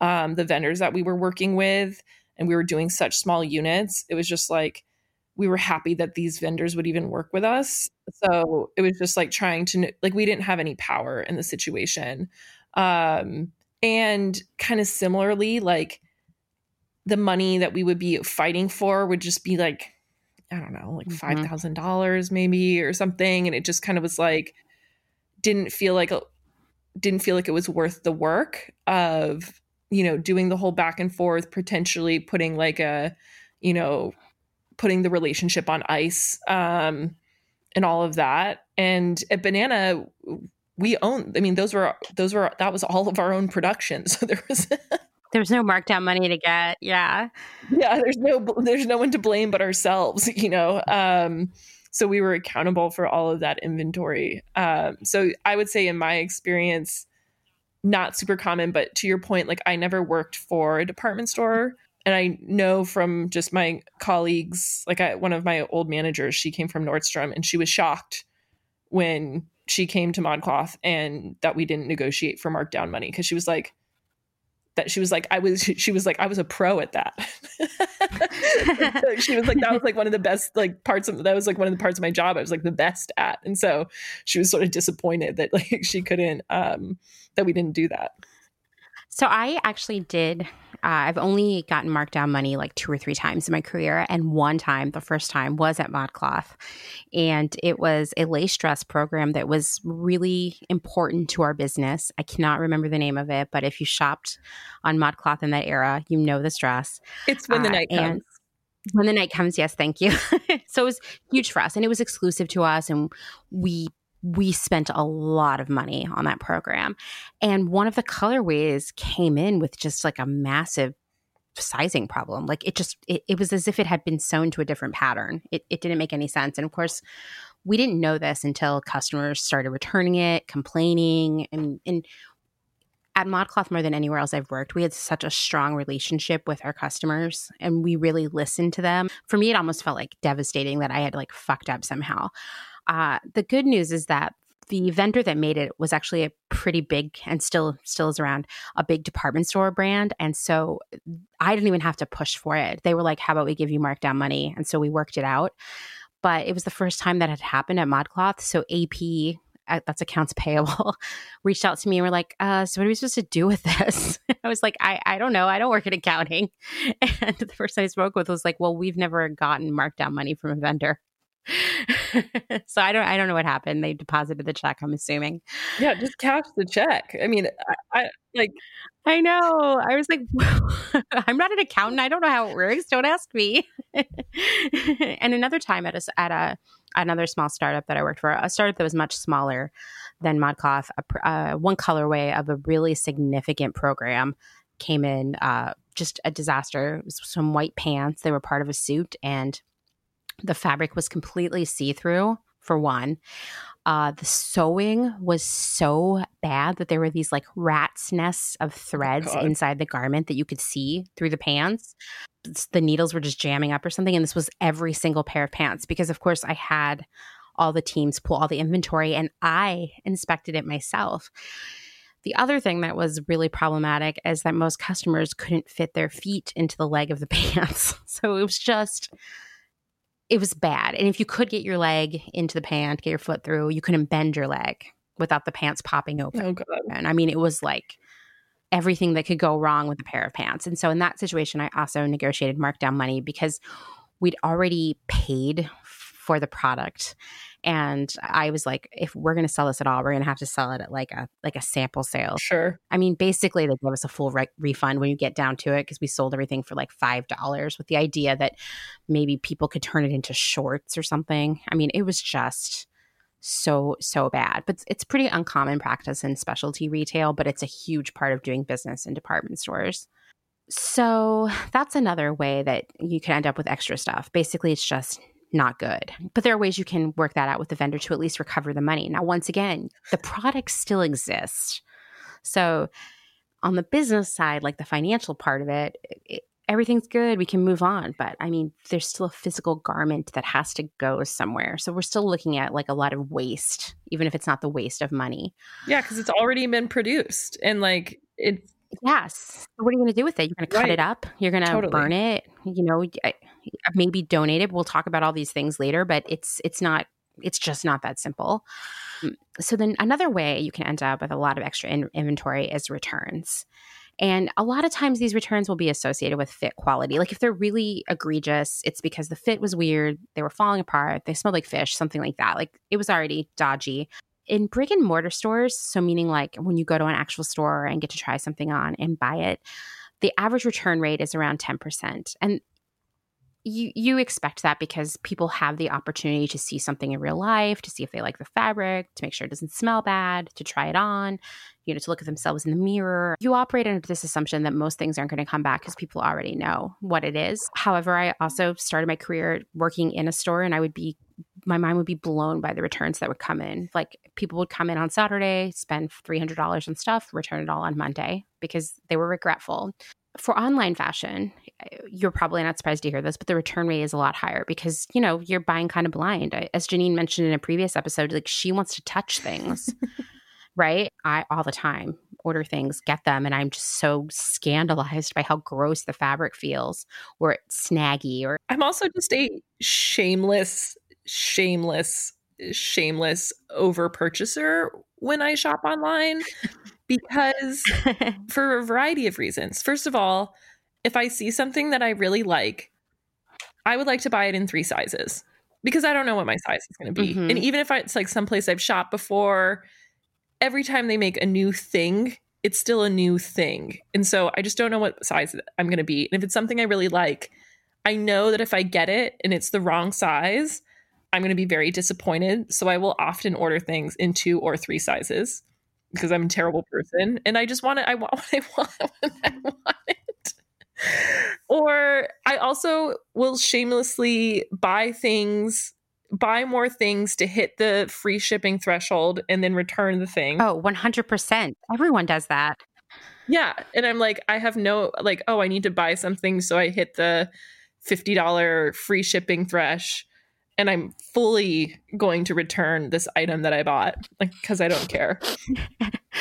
B: um, the vendors that we were working with, and we were doing such small units. It was just like we were happy that these vendors would even work with us. So it was just like trying to like we didn't have any power in the situation. Um, and kind of similarly, like the money that we would be fighting for would just be like I don't know, like five mm-hmm. thousand mm-hmm. dollars maybe or something, and it just kind of was like didn't feel like didn't feel like it was worth the work of you know doing the whole back and forth, potentially putting like a you know putting the relationship on ice um, and all of that. And at Banana, we own. I mean, those were those were that was all of our own production, *laughs* so there was.
A: There's no markdown money to get. Yeah.
B: Yeah. There's no, there's no one to blame but ourselves, you know? Um, so we were accountable for all of that inventory. Um, so I would say in my experience, not super common, but to your point, like I never worked for a department store. And I know from just my colleagues, like I, one of my old managers, she came from Nordstrom and she was shocked when she came to ModCloth and that we didn't negotiate for markdown money because she was like, that she was like i was she was like i was a pro at that. *laughs* She was like that was like one of the best like parts of that was like one of the parts of my job i was like the best at. And so she was sort of disappointed that like *laughs* she couldn't um that we didn't do that
A: so I actually did. Uh, I've only gotten markdown money like two or three times in my career, and one time, the first time, was at ModCloth, and it was a lace dress program that was really important to our business. I cannot remember the name of it, but if you shopped on ModCloth in that era, you know this dress.
B: It's when the uh, night comes.
A: When the night comes, yes, thank you. *laughs* so it was huge for us, and it was exclusive to us, and we we spent a lot of money on that program. And one of the colorways came in with just like a massive sizing problem. Like it just, it, it was as if it had been sewn to a different pattern. It, it didn't make any sense. And of course, we didn't know this until customers started returning it, complaining, and, and at ModCloth more than anywhere else I've worked, we had such a strong relationship with our customers and we really listened to them. For me, it almost felt like devastating that I had like fucked up somehow. Uh, the good news is that the vendor that made it was actually a pretty big and still still is around a big department store brand. And so i didn't even have to push for it. They were like how about we give you markdown money? And so we worked it out. But it was the first time that had happened at modcloth so ap uh, that's accounts payable *laughs* reached out to me and were like uh, so what are we supposed to do with this? *laughs* I was like I, I don't know. I don't work in accounting. *laughs* And the person i spoke with was like well we've never gotten markdown money from a vendor *laughs* so I don't I don't know what happened. They deposited the check, I'm assuming.
B: Yeah, just cash the check. I mean, I, I like
A: I know. I was like *laughs* I'm not an accountant. I don't know how it works. Don't ask me. *laughs* and another time at a at a another small startup that I worked for, a startup that was much smaller than ModCloth, a, uh, one colorway of a really significant program came in uh, just a disaster. some white pants. They were part of a suit and the fabric was completely see through, for one. Uh, the sewing was so bad that there were these like rat's nests of threads oh inside the garment that you could see through the pants. The needles were just jamming up or something. And this was every single pair of pants because, of course, I had all the teams pull all the inventory and I inspected it myself. The other thing that was really problematic is that most customers couldn't fit their feet into the leg of the *laughs* pants. So it was just it was bad. And if you could get your leg into the pant, get your foot through, you couldn't bend your leg. without the pants popping open.
B: Oh god.
A: And I mean, it was like everything that could go wrong with a pair of pants. And so in that situation, I also negotiated markdown money because we'd already paid for the product and i was like if we're going to sell this at all we're going to have to sell it at like a like a sample sale.
B: Sure.
A: i mean basically they gave us a full re- refund when you get down to it because we sold everything for like five dollars with the idea that maybe people could turn it into shorts or something. I mean it was just so so bad. But it's, it's pretty uncommon practice in specialty retail but it's a huge part of doing business in department stores. So that's another way that you can end up with extra stuff. Basically it's just not good. But there are ways you can work that out with the vendor to at least recover the money. Now, once again, the product still exists. So, on the business side, like the financial part of it, it, everything's good. We can move on. But I mean, there's still a physical garment that has to go somewhere. So, we're still looking at like a lot of waste, even if it's not the waste of money.
B: Yeah, because it's already been produced and like it's
A: Yes. What are you going to do with it? You're going to cut
B: Right.
A: it up. You're going to
B: Totally.
A: burn it. You know, I- maybe donate it. We'll talk about all these things later, but it's it's not. It's just not that simple. Mm, So then another way you can end up with a lot of extra in- inventory is returns. And a lot of times these returns will be associated with fit quality. Like if they're really egregious, it's because the fit was weird, they were falling apart, they smelled like fish, something like that. Like it was already dodgy in brick and mortar stores, so meaning like when you go to an actual store and get to try something on and buy it, the average return rate is around 10%. And you you expect that because people have the opportunity to see something in real life, to see if they like the fabric, to make sure it doesn't smell bad, to try it on, you know, to look at themselves in the mirror. You operate under this assumption that most things aren't going to come back because people already know what it is. However, I also started my career working in a store and I would be my mind would be blown by the returns that would come in. Like people would come in on Saturday, spend $300 on stuff, return it all on Monday because they were regretful. For online fashion, you're probably not surprised to hear this, but the return rate is a lot higher because, you know, you're buying kind of blind. As Janine mentioned in a previous episode, like she wants to touch things, *laughs* right? I all the time order things, get them, and I'm just so scandalized by how gross the fabric feels or it's snaggy or
B: I'm also just a shameless, shameless, shameless over purchaser when I shop online because *laughs* for a variety of reasons. First of all, if I see something that I really like, I would like to buy it in three sizes because I don't know what my size is going to be.
A: Mhm.
B: And even if I, it's like someplace I've shopped before, every time they make a new thing, it's still a new thing. And so I just don't know what size I'm going to be. And if it's something I really like, I know that if I get it and it's the wrong size, I'm going to be very disappointed. So I will often order things in two or three sizes because I'm a terrible person and I just want it. I want *laughs* what I want when I want it. Or I also will shamelessly buy things, buy more things to hit the free shipping threshold and then return the thing.
A: Oh, 100%. Everyone does that.
B: Yeah. And I'm like, I have no, like, oh, I need to buy something. So I hit the $50 free shipping thresh and I'm fully going to return this item that I bought, like, because I don't care.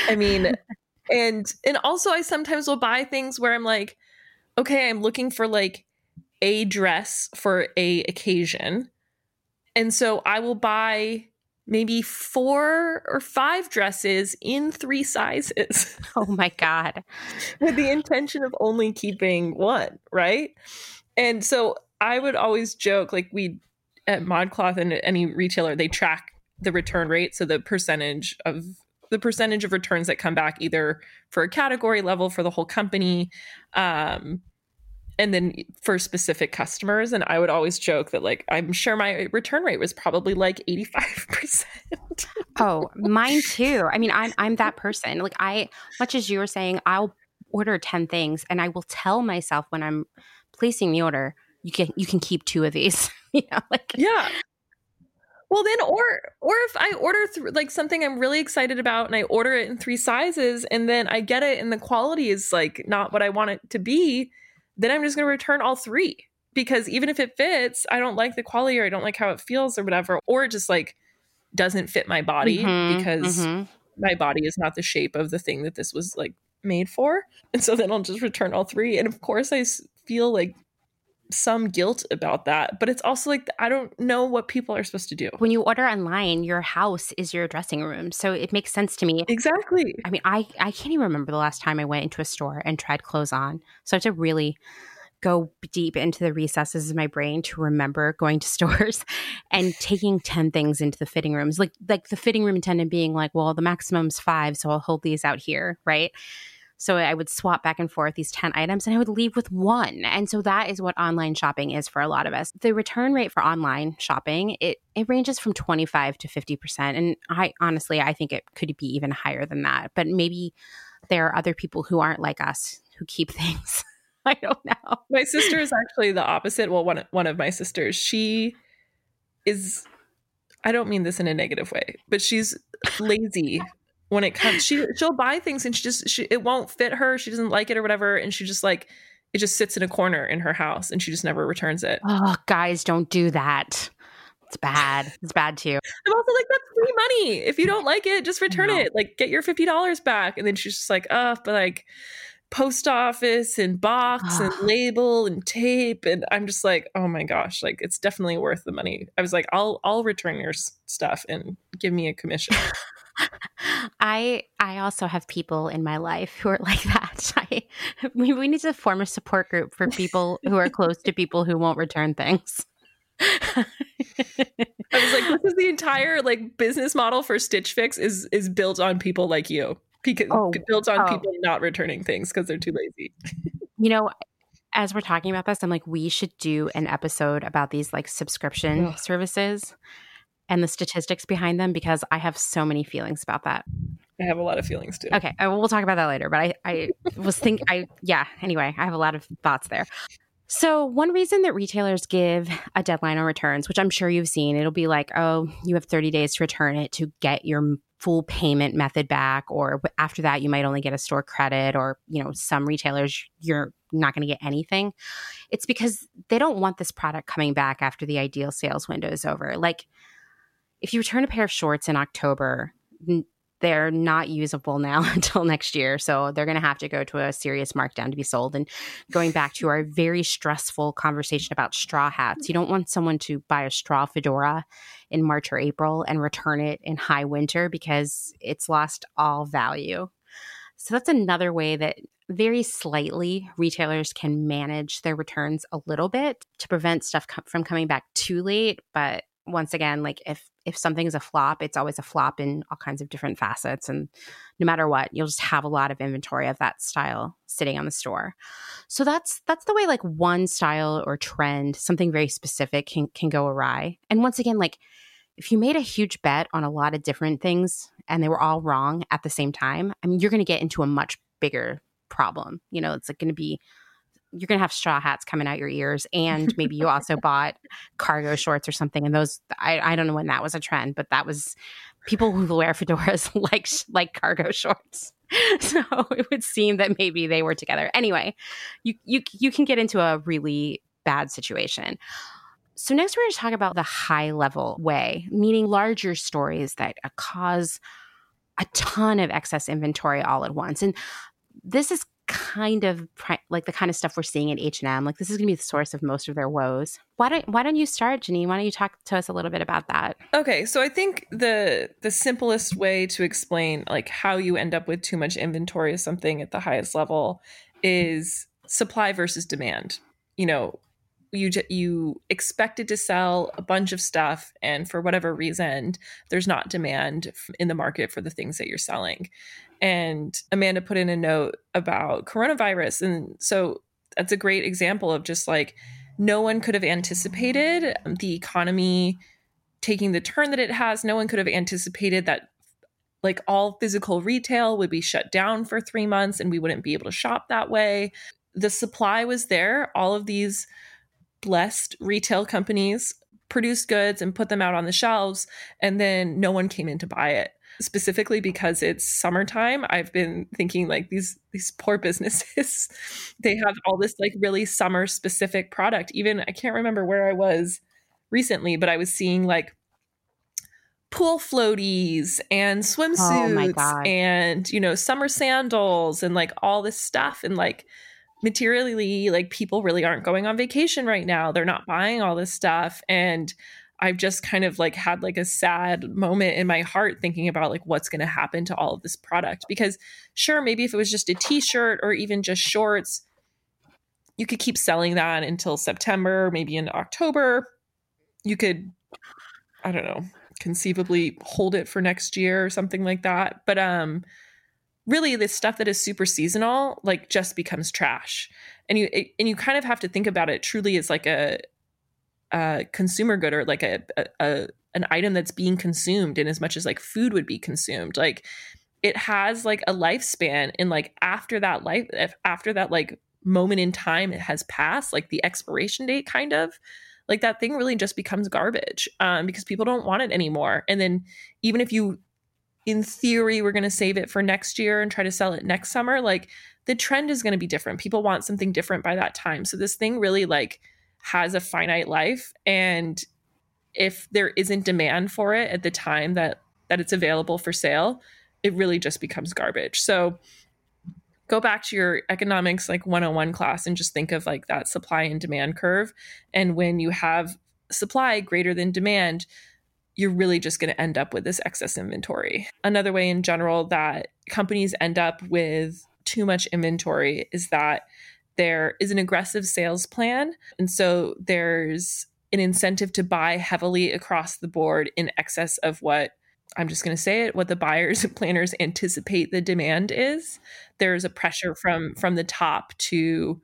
B: I mean, *laughs* and, and also I sometimes will buy things where I'm like, okay, I'm looking for like a dress for a occasion. And so I will buy maybe four or five dresses in three sizes. *laughs*
A: Oh my God.
B: with the intention of only keeping one, right? And so I would always joke, like we at ModCloth and any retailer, they track the return rate, so the percentage of the percentage of returns that come back either for a category level for the whole company, um, and then for specific customers. And I would always joke that like I'm sure my return rate was probably like 85 percent. *laughs*
A: Oh, mine too. I mean, I'm I'm that person. Like I much as you were saying, I'll order 10 things and I will tell myself when I'm placing the order, you can you can keep two of these. *laughs* you know, like
B: Yeah. Well, then, or or if I order th- like something I'm really excited about and I order it in three sizes and then I get it and the quality is like not what I want it to be, then I'm just going to return all three because even if it fits, I don't like the quality or I don't like how it feels or whatever, or it just like doesn't fit my body
A: Mhm,
B: because
A: mhm.
B: my body is not the shape of the thing that this was like made for. And so then I'll just return all three. And of course, I feel like some guilt about that, but it's also like I don't know what people are supposed to do.
A: When you order online, your house is your dressing room. So it makes sense to me.
B: Exactly.
A: I mean, I I can't even remember the last time I went into a store and tried clothes on. So I have to really go deep into the recesses of my brain to remember going to *laughs* stores and taking 10 things into the fitting rooms like like the fitting room attendant being like well the maximum's 5 so I'll hold these out here right so I would swap back and forth these 10 items and I would leave with one. And so that is what online shopping is for a lot of us. The return rate for online shopping, it it ranges from 25 to 50%. And I honestly I think it could be even higher than that. But maybe there are other people who aren't like us who keep *laughs* things I don't know.
B: My sister is actually the opposite. Well, one one of my sisters, she is I don't mean this in a negative way, but she's lazy when it comes she she'll buy things and she just she it won't fit her, she doesn't like it or whatever and she just like it just sits in a corner in her house and she just never returns it.
A: Oh, guys, don't do that. It's bad. It's bad too.
B: I'm also like, that's free money. If you don't like it, just return it. Like, get your fifty dollars back. And then she's just like, oh, but like, post office and box ah. and label and tape and i'm just like oh my gosh like it's definitely worth the money. I was like i'll i'll return your stuff and give me a commission. *laughs*
A: I i also have people in my life who are *laughs* like that. *laughs* I we, we need to form a support group for people who are close to people who won't return things.
B: I was like, this is the entire like business model for Stitch Fix is is built on people like you because oh, built on oh. people not returning things because they're too lazy.
A: you know, as we're talking about this, I'm like, we should do an episode about these like subscription Ugh. services and the statistics behind them because I have so many feelings about that.
B: I have a lot of feelings too.
A: Okay, uh, we'll talk about that later. But I, I was think I, yeah. Anyway, I have a lot of thoughts there. So, one reason that retailers give a deadline on returns, which I'm sure you've seen, it'll be like, oh, you have 30 days to return it to get your full payment method back or after that you might only get a store credit or you know some retailers you're not going to get anything. It's because they don't want this product coming back after the ideal sales window is over. Like if you return a pair of shorts in october they're not usable now *laughs* until next year. So they're going to have to go to a serious markdown to be sold. And going back to our very stressful conversation about straw hats, you don't want someone to buy a straw fedora in March or April and return it in high winter because it's lost all value. So that's another way that very slightly retailers can manage their returns a little bit to prevent stuff com- from coming back too late. But once again, like if if something is a flop, it's always a flop in all kinds of different facets. And no matter what, you'll just have a lot of inventory of that style sitting on the store. So that's that's the way like one style or trend, something very specific can can go awry. And once again, like if you made a huge bet on a lot of different things and they were all wrong at the same time, I mean you're gonna get into a much bigger problem. You know, it's like gonna be you're going to have straw hats coming out your ears and *laughs* maybe you also bought cargo shorts or something and those I, I don't know when that was a trend but that was people who wear fedoras *laughs* like like cargo shorts. *laughs* So it would seem that maybe they were together. Anyway you you you can get into a really bad situation. So next we're going to talk about the high level way meaning larger stories that uh, cause a ton of excess inventory all at once and this is kind of like the kind of stuff we're seeing at H&M. Like this is going to be the source of most of their woes. Why don't why don't you start, Janine? Why don't you talk to us a little bit about that?
B: Okay, so I think the the simplest way to explain like how you end up with too much inventory of something at the highest level is supply versus demand. You know, you you expected to sell a bunch of stuff and for whatever reason there's not demand in the market for the things that you're selling and Amanda put in a note about coronavirus. And so that's a great example of just like no one could have anticipated um, the economy taking the turn that it has. No one could have anticipated that like all physical retail would be shut down for three months and we wouldn't be able to shop that way. The supply was there. All of these blessed retail companies produced goods and put them out on the shelves, and then no one came in to buy it. Specifically because it's summertime i've been thinking like these these poor *laughs* businesses they have all this like really summer specific product. Even i can't remember where i was recently but i was seeing like pool floaties and oh swimsuits oh and you know summer sandals and like all this stuff. And like materially like people really aren't going on vacation right now. They're not buying all this stuff. And i've just kind of like had like a sad moment in my heart thinking about like what's going to happen to all of this product. Because sure maybe if it was just a t-shirt or even just shorts you could keep selling that until september maybe in october. You could i don't know conceivably hold it for next year or something like that. But um really this stuff that is super seasonal like just becomes trash. And you and you kind of have to think about it truly as like a, a consumer good or like a, a, a an item that's being consumed in as much as like food would be consumed. Like it has like a lifespan and like after that life after that like moment in time it has passed like the expiration date kind of like that thing really just becomes garbage um, because people don't want it anymore. And then even if you in theory we're going to save it for next year and try to sell it next summer like the trend is going to be different. People want something different by that time. So this thing really like has a finite life and if there isn't demand for it at the time that that it's available for sale it really just becomes garbage. So go back to your economics like 101 class and just think of like that supply and demand curve. And when you have supply greater than demand you're really just going to end up with this excess inventory. Another way in general that companies end up with too much inventory is that there is an aggressive sales plan. And so there's an incentive to buy heavily across the board in excess of what I'm just going to say it what the buyers and planners anticipate the demand is. There's a pressure from from the top to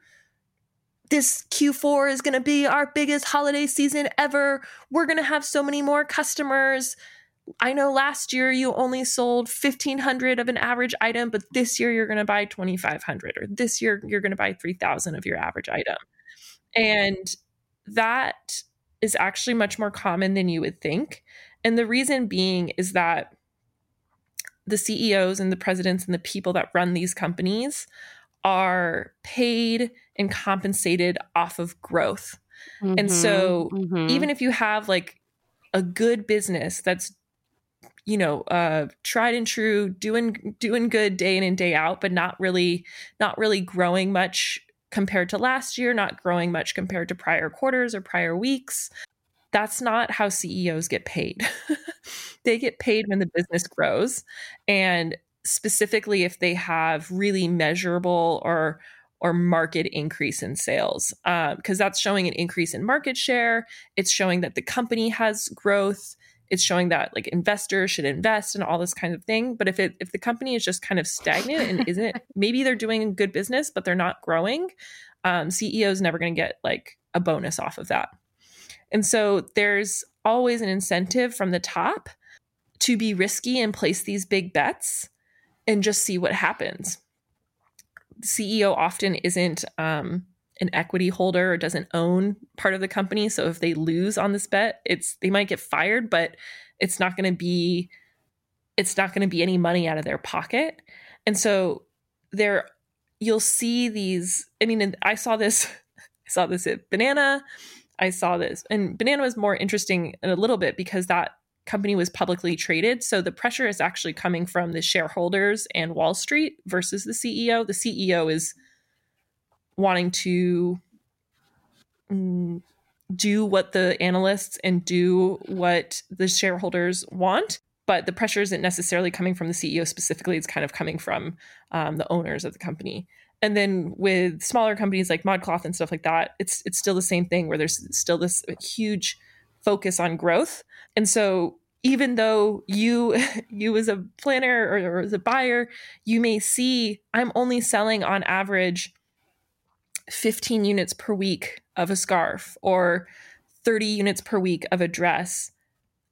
B: this Q4 is going to be our biggest holiday season ever. We're going to have so many more customers. I know last year you only sold 1500 of an average item, but this year you're going to buy 2500 or this year you're going to buy 3000 of your average item. And that is actually much more common than you would think. And the reason being is that the CEOs and the presidents and the people that run these companies are paid and compensated off of growth. Mm-hmm, and so mm-hmm. even if you have like a good business that's you know uh tried and true doing doing good day in and day out but not really not really growing much compared to last year not growing much compared to prior quarters or prior weeks that's not how CEOs get paid. *laughs* they get paid when the business grows and specifically if they have really measurable or or market increase in sales because uh, that's showing an increase in market share. It's showing that the company has growth. It's showing that like investors should invest and all this kind of thing. But if it if the company is just kind of stagnant and *laughs* isn't maybe they're doing good business but they're not growing um, ceo is never going to get like a bonus off of that. And so there's always an incentive from the top to be risky and place these big bets and just see what happens. CEO often isn't um, an equity holder or doesn't own part of the company. So if they lose on this bet, it's they might get fired, but it's not going to be it's not going to be any money out of their pocket. And so there you'll see these I mean I saw this *laughs* I saw this at Banana. I saw this and Banana was more interesting in a little bit because that company was publicly traded. So the pressure is actually coming from the shareholders and Wall Street versus the CEO. The CEO is wanting to mm, do what the analysts and do what the shareholders want. But the pressure isn't necessarily coming from the CEO specifically. It's kind of coming from um, the owners of the company. And then with smaller companies like ModCloth and stuff like that, it's it's still the same thing where there's still this huge focus on growth. And so even though you *laughs* you as a planner or, or as a buyer, you may see I'm only selling on average 15 units per week of a scarf or 30 units per week of a dress.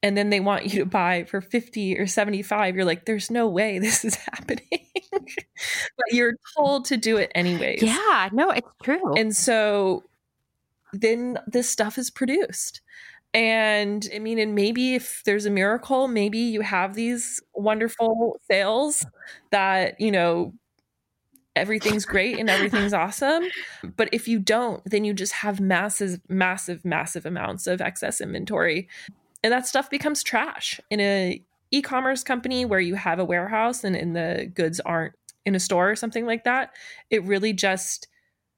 B: And then they want you to buy for 50 or 75 you're like there's no way *laughs* this is happening. But you're told to do it anyways.
A: Yeah no it's true.
B: And so then this stuff is produced and I mean, and maybe if there's a miracle, maybe you have these wonderful sales that, you know, everything's great and everything's awesome. But if you don't, then you just have massive, massive, massive amounts of excess inventory. And that stuff becomes trash in a e-commerce company where you have a warehouse and, and the goods aren't in a store or something like that. It really just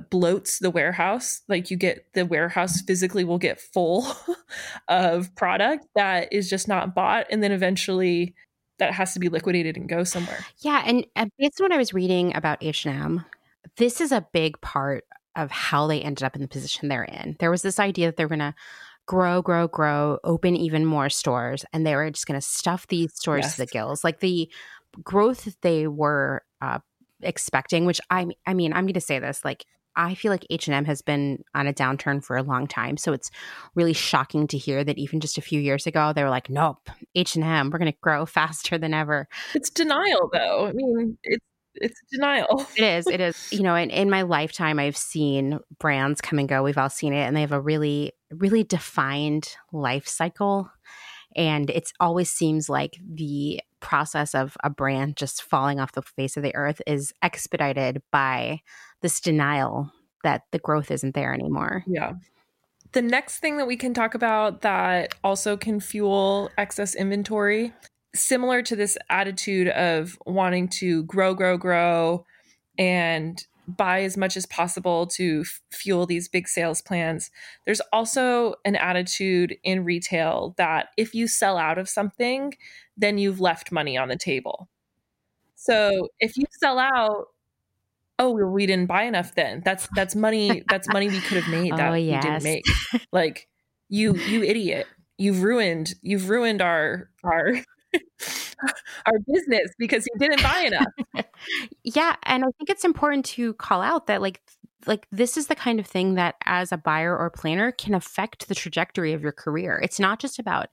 B: bloats the warehouse. Like you get the warehouse physically will get full *laughs* of product that is just not bought. And then eventually that has to be liquidated and go somewhere.
A: Yeah. And uh, based on what I was reading about H&M, this is a big part of how they ended up in the position they're in. There was this idea that they're going to grow, grow, grow, open even more stores, and they were just going to stuff these stores yes. to the gills. Like the growth they were uh, expecting, which I, I mean, I'm going to say this, like I feel like H&M has been on a downturn for a long time. So it's really shocking to hear that even just a few years ago they were like, "Nope, H&M, we're going to grow *laughs* faster than ever."
B: It's denial though. I mean, it's it's denial.
A: it is. It is. *laughs* You know, in, in my lifetime, I've seen brands come and go. We've all seen it, and they have a really, really defined life cycle. And it always seems like the process of a brand just falling off the face of the earth is expedited by this denial that the growth isn't there anymore.
B: Yeah. The next thing that we can talk about that also can fuel excess inventory similar to this attitude of wanting to grow, grow, grow, and buy as much as possible to f- fuel these big sales plans. There's also an attitude in retail that if you sell out of something, then you've left money on the table. So if you sell out, oh well, we didn't buy enough then. That's that's money that's money we could have made *laughs* oh, that oh, yes. we didn't make. Like you you idiot. You've ruined you've ruined our our *laughs* our business because you didn't buy enough. *laughs*
A: yeah, and I think it's important to call out that like like this is the kind of thing that as a buyer or planner can affect the trajectory of your career. It's not just about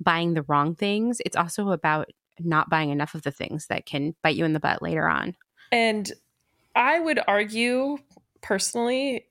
A: buying the wrong things, it's also about not buying enough of the things that can bite you in the butt later on.
B: And I would argue personally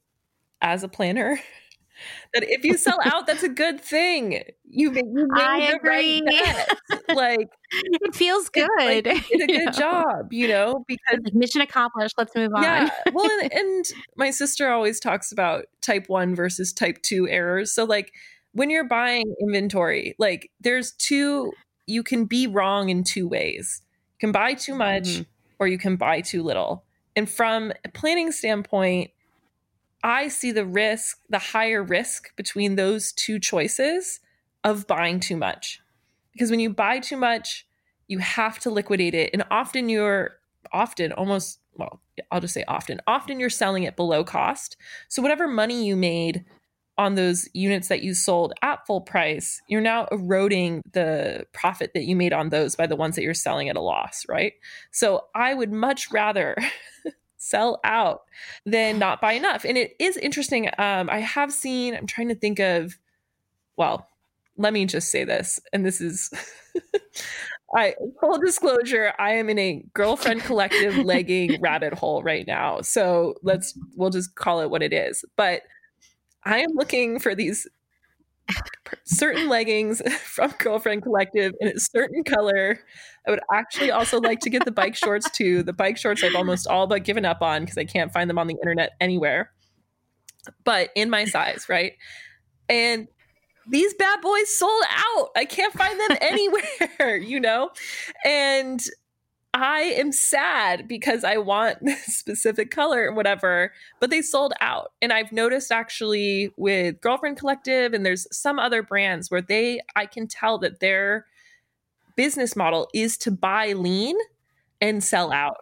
B: as a planner *laughs* that if you sell out, that's a good thing. You, you made I agree. Right *laughs* like
A: it feels good. *laughs*
B: It, like, did a good know? job, you know, because
A: like mission accomplished. Let's move on.
B: Yeah. Well, and, and my sister always talks about type one versus type two errors. So like when you're buying inventory, like there's two, you can be wrong in two ways. You can buy too much mm-hmm. or you can buy too little. And from a planning standpoint, I see the risk, the higher risk between those two choices of buying too much. Because when you buy too much, you have to liquidate it. And often you're, often, almost, well, I'll just say often, often you're selling it below cost. So whatever money you made on those units that you sold at full price, you're now eroding the profit that you made on those by the ones that you're selling at a loss, right? So I would much rather *laughs* sell out than not buy enough. And it is interesting. Um, I have seen, I'm trying to think of, well, let me just say this, and this is *laughs* I full disclosure, I am in a Girlfriend Collective *laughs* legging rabbit hole right now. So let's we'll just call it what it is. But I am looking for these certain leggings *laughs* from Girlfriend Collective in a certain color. I would actually also like to get the bike shorts *laughs* too. The bike shorts I've almost all but given up on because I can't find them on the internet anywhere. But in my size, right? And these bad boys sold out. I can't find them *laughs* anywhere, you know? And I am sad because I want *laughs* this specific color and whatever, but they sold out. And I've noticed actually with Girlfriend Collective and there's some other brands where they, I can tell that their business model is to buy lean and sell out.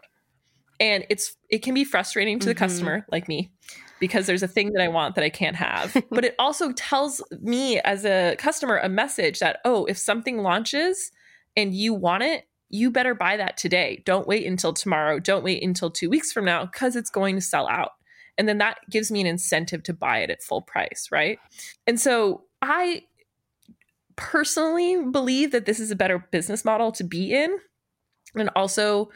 B: And it's, it can be frustrating to mm-hmm. the customer like me because there's a thing that I want that I can't have. *laughs* but it also tells me as a customer a message that, oh, if something launches and you want it, you better buy that today. Don't wait until tomorrow. Don't wait until two weeks from now because it's going to sell out. And then that gives me an incentive to buy it at full price, right? And so I personally believe that this is a better business model to be in. And also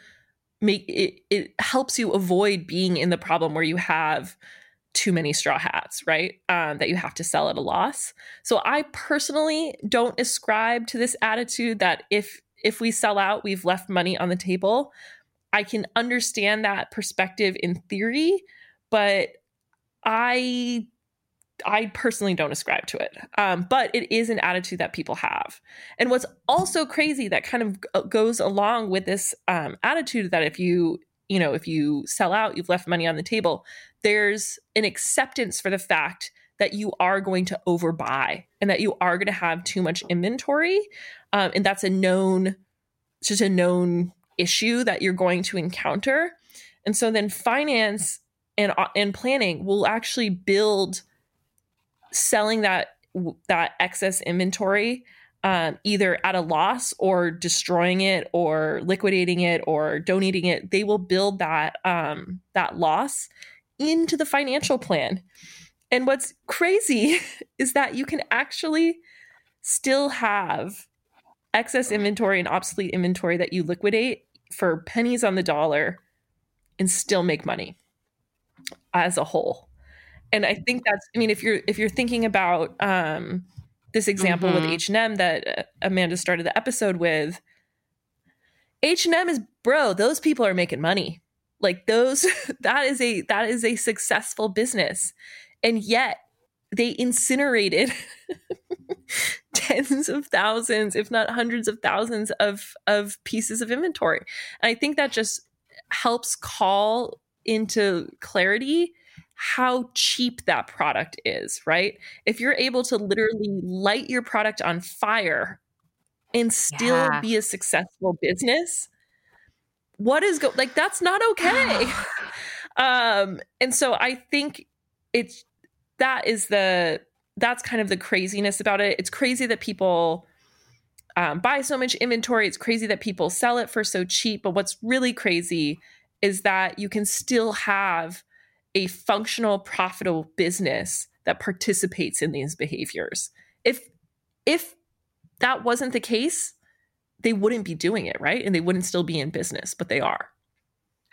B: make it, it helps you avoid being in the problem where you have too many straw hats, right? Um, that you have to sell at a loss. So I personally don't ascribe to this attitude that if if we sell out, we've left money on the table. I can understand that perspective in theory, but I I personally don't ascribe to it. Um, but it is an attitude that people have. And what's also crazy that kind of goes along with this um, attitude that if you you know, if you sell out, you've left money on the table. There's an acceptance for the fact that you are going to overbuy and that you are going to have too much inventory. Um, and that's a known, just a known issue that you're going to encounter. And so then finance and, uh, and planning will actually build selling that that excess inventory um, either at a loss or destroying it or liquidating it or donating it they will build that um, that loss into the financial plan and what's crazy *laughs* is that you can actually still have excess inventory and obsolete inventory that you liquidate for pennies on the dollar and still make money as a whole. And i think that's i mean if you're if you're thinking about um this example mm-hmm. with H&M that uh, Amanda started the episode with H&M is bro those people are making money. Like those *laughs* that is a that is a successful business and yet they incinerated *laughs* tens of thousands if not hundreds of thousands of of pieces of inventory and i think that just helps call into clarity how cheap that product is, right? If you're able to literally light your product on fire and still yeah. be a successful business, what is go like that's not okay. *sighs* um and so I think it's that is the that's kind of the craziness about it. It's crazy that people um, buy so much inventory. It's crazy that people sell it for so cheap. But what's really crazy is that you can still have a functional profitable business that participates in these behaviors if if that wasn't the case they wouldn't be doing it right and they wouldn't still be in business but they are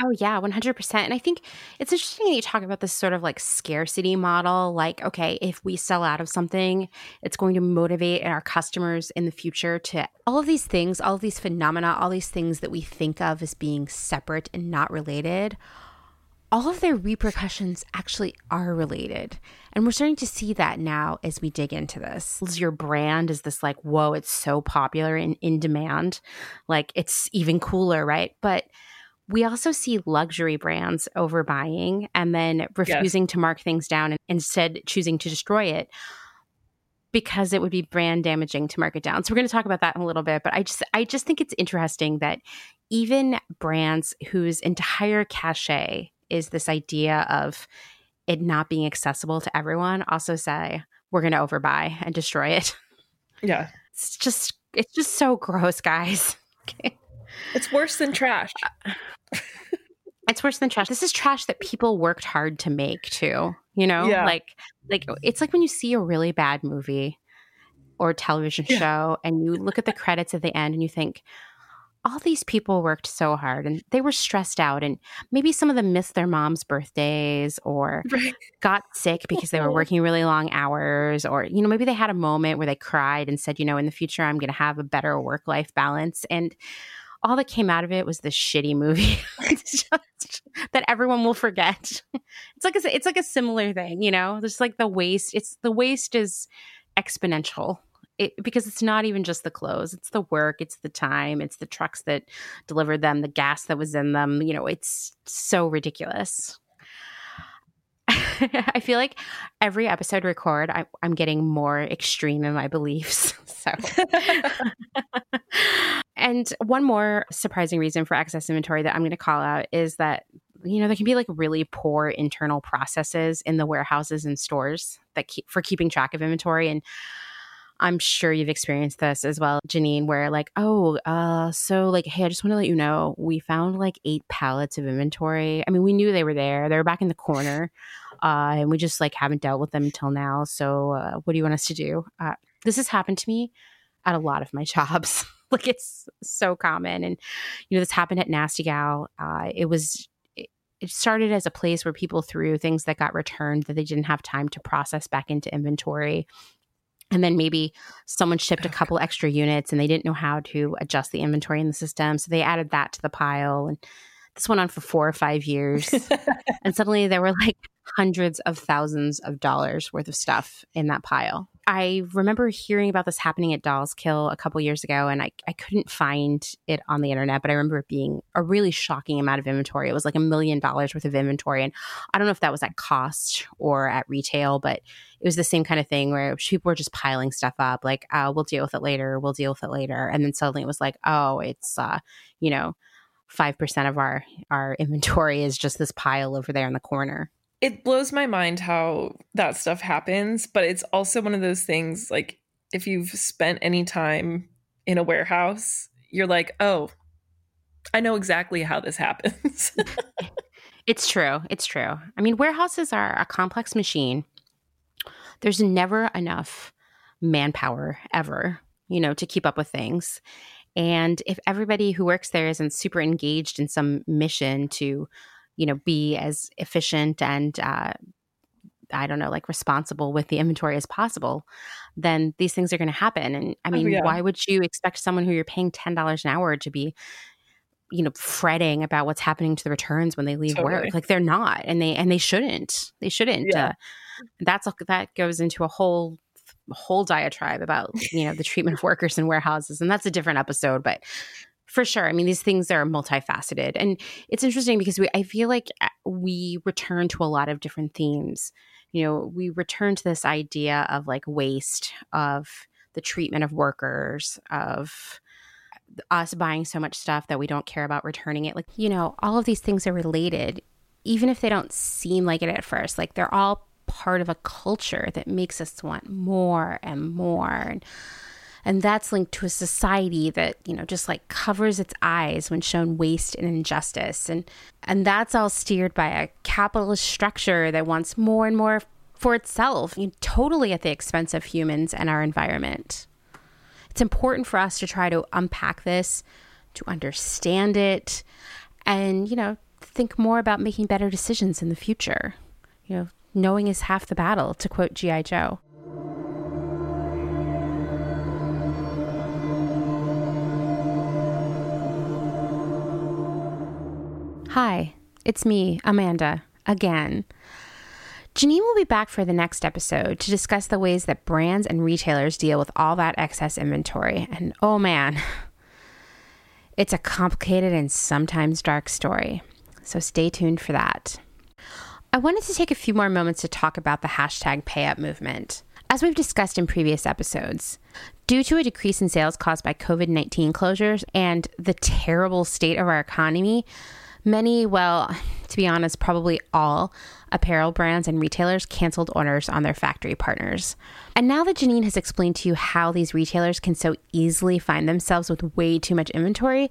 A: Oh, yeah, 100%. And I think it's interesting that you talk about this sort of like scarcity model. Like, okay, if we sell out of something, it's going to motivate our customers in the future to all of these things, all of these phenomena, all these things that we think of as being separate and not related all of their repercussions actually are related. And we're starting to see that now as we dig into this. Your brand is this like, whoa, it's so popular and in demand. Like it's even cooler, right? But we also see luxury brands overbuying and then refusing yes. to mark things down and instead choosing to destroy it because it would be brand damaging to mark it down. So we're going to talk about that in a little bit, but I just I just think it's interesting that even brands whose entire cachet is this idea of it not being accessible to everyone also say we're going to overbuy and destroy it.
B: Yeah.
A: It's just it's just so gross, guys. *laughs*
B: okay. It's worse than trash. *laughs*
A: it's worse than trash. This is trash that people worked hard to make too. You know? Yeah. Like like it's like when you see a really bad movie or television yeah. show and you look at the credits at the end and you think, all these people worked so hard and they were stressed out and maybe some of them missed their mom's birthdays or *laughs* right. got sick because they were *laughs* working really long hours or you know maybe they had a moment where they cried and said you know in the future i'm going to have a better work life balance and all that came out of it was this shitty movie *laughs* *laughs* that everyone will forget. *laughs* It's like a, it's like a similar thing you know? There's like the waste it's the waste is exponential. It, because it's not even just the clothes it's the work it's the time it's the trucks that delivered them the gas that was in them you know it's so ridiculous. I feel like every episode record, I, am getting more extreme in my beliefs. So, and one more surprising reason for excess inventory that I'm going to call out is that you know there can be like really poor internal processes in the warehouses and stores that keep for keeping track of inventory and I'm sure you've experienced this as well, Janine, where like, oh, uh, so like, hey, I just want to let you know we found like eight pallets of inventory. I mean, we knew they were there. They were back in the corner. Uh, and we just like haven't dealt with them until now. So, uh, what do you want us to do? Uh, this has happened to me at a lot of my *laughs* jobs. *laughs* like, it's so common. And, you know, this happened at Nasty Gal. Uh, it was it started as a place where people threw things that got returned that they didn't have time to process back into inventory and then maybe someone shipped a couple extra units and they didn't know how to adjust the inventory in the system so they added that to the pile and this went on for four or five years *laughs* and suddenly there were like hundreds of thousands of dollars worth of stuff in that pile I remember hearing about this happening at Dolls Kill a couple years ago, and I, I couldn't find it on the internet, but I remember it being a really shocking amount of inventory. It was like a million dollars worth of inventory. And I don't know if that was at cost or at retail, but it was the same kind of thing where people were just piling stuff up, like, oh, we'll deal with it later, we'll deal with it later. And then suddenly it was like, oh, it's, uh, you know, 5% of our, our *laughs* inventory is just this pile over there in the corner
B: it blows my mind how that stuff happens, but it's also one of those things like if you've spent any time in a warehouse, you're like, "Oh, I know exactly how this happens." *laughs*
A: it's true. It's true. I mean, warehouses are a complex machine. There's never enough manpower ever, you know, to keep up with things. And if everybody who works there isn't super engaged in some mission to you know, be as efficient and uh, I don't know, like responsible with the inventory as possible, then these things are going to happen. And I oh, mean, oh, yeah. why would you expect someone who you're paying ten dollars an hour to be, you know, fretting about what's happening to the returns when they leave totally. work? Like they're not, and they and they shouldn't. They shouldn't. Yeah. Uh, that's that goes into a whole whole diatribe about you know the treatment of workers in warehouses, and that's a different episode. But for sure. I mean, these things are multifaceted. And it's interesting because we I feel like uh, we return to a lot of different themes. You know, we return to this idea of like waste, of the treatment of workers, of us buying so much stuff that we don't care about returning it. Like, you know, all of these things are related, even if they don't seem like it at first. Like they're all part of a culture that makes us want more and more. And and that's linked to a society that, you know, just like covers its eyes when shown waste and injustice. And and that's all steered by a capitalist structure that wants more and more for itself, you know, totally at the expense of humans and our environment. It's important for us to try to unpack this, to understand it, and, you know, think more about making better decisions in the future. You know, knowing is half the battle, to quote G.I. Joe. Hi, it's me, Amanda, again. Janine will be back for the next episode to discuss the ways that brands and retailers deal with all that excess inventory. And oh man, *laughs* it's a complicated and sometimes dark story. So stay tuned for that. I wanted to take a few more moments to talk about the hashtag PayUp movement. As we've discussed in previous episodes, due to a decrease in sales caused by COVID 19 closures and the terrible state of our economy, Many, well, to be honest, probably all apparel brands and retailers canceled orders on their factory partners. And now that Janine has explained to you how these retailers can so easily find themselves with way too much inventory,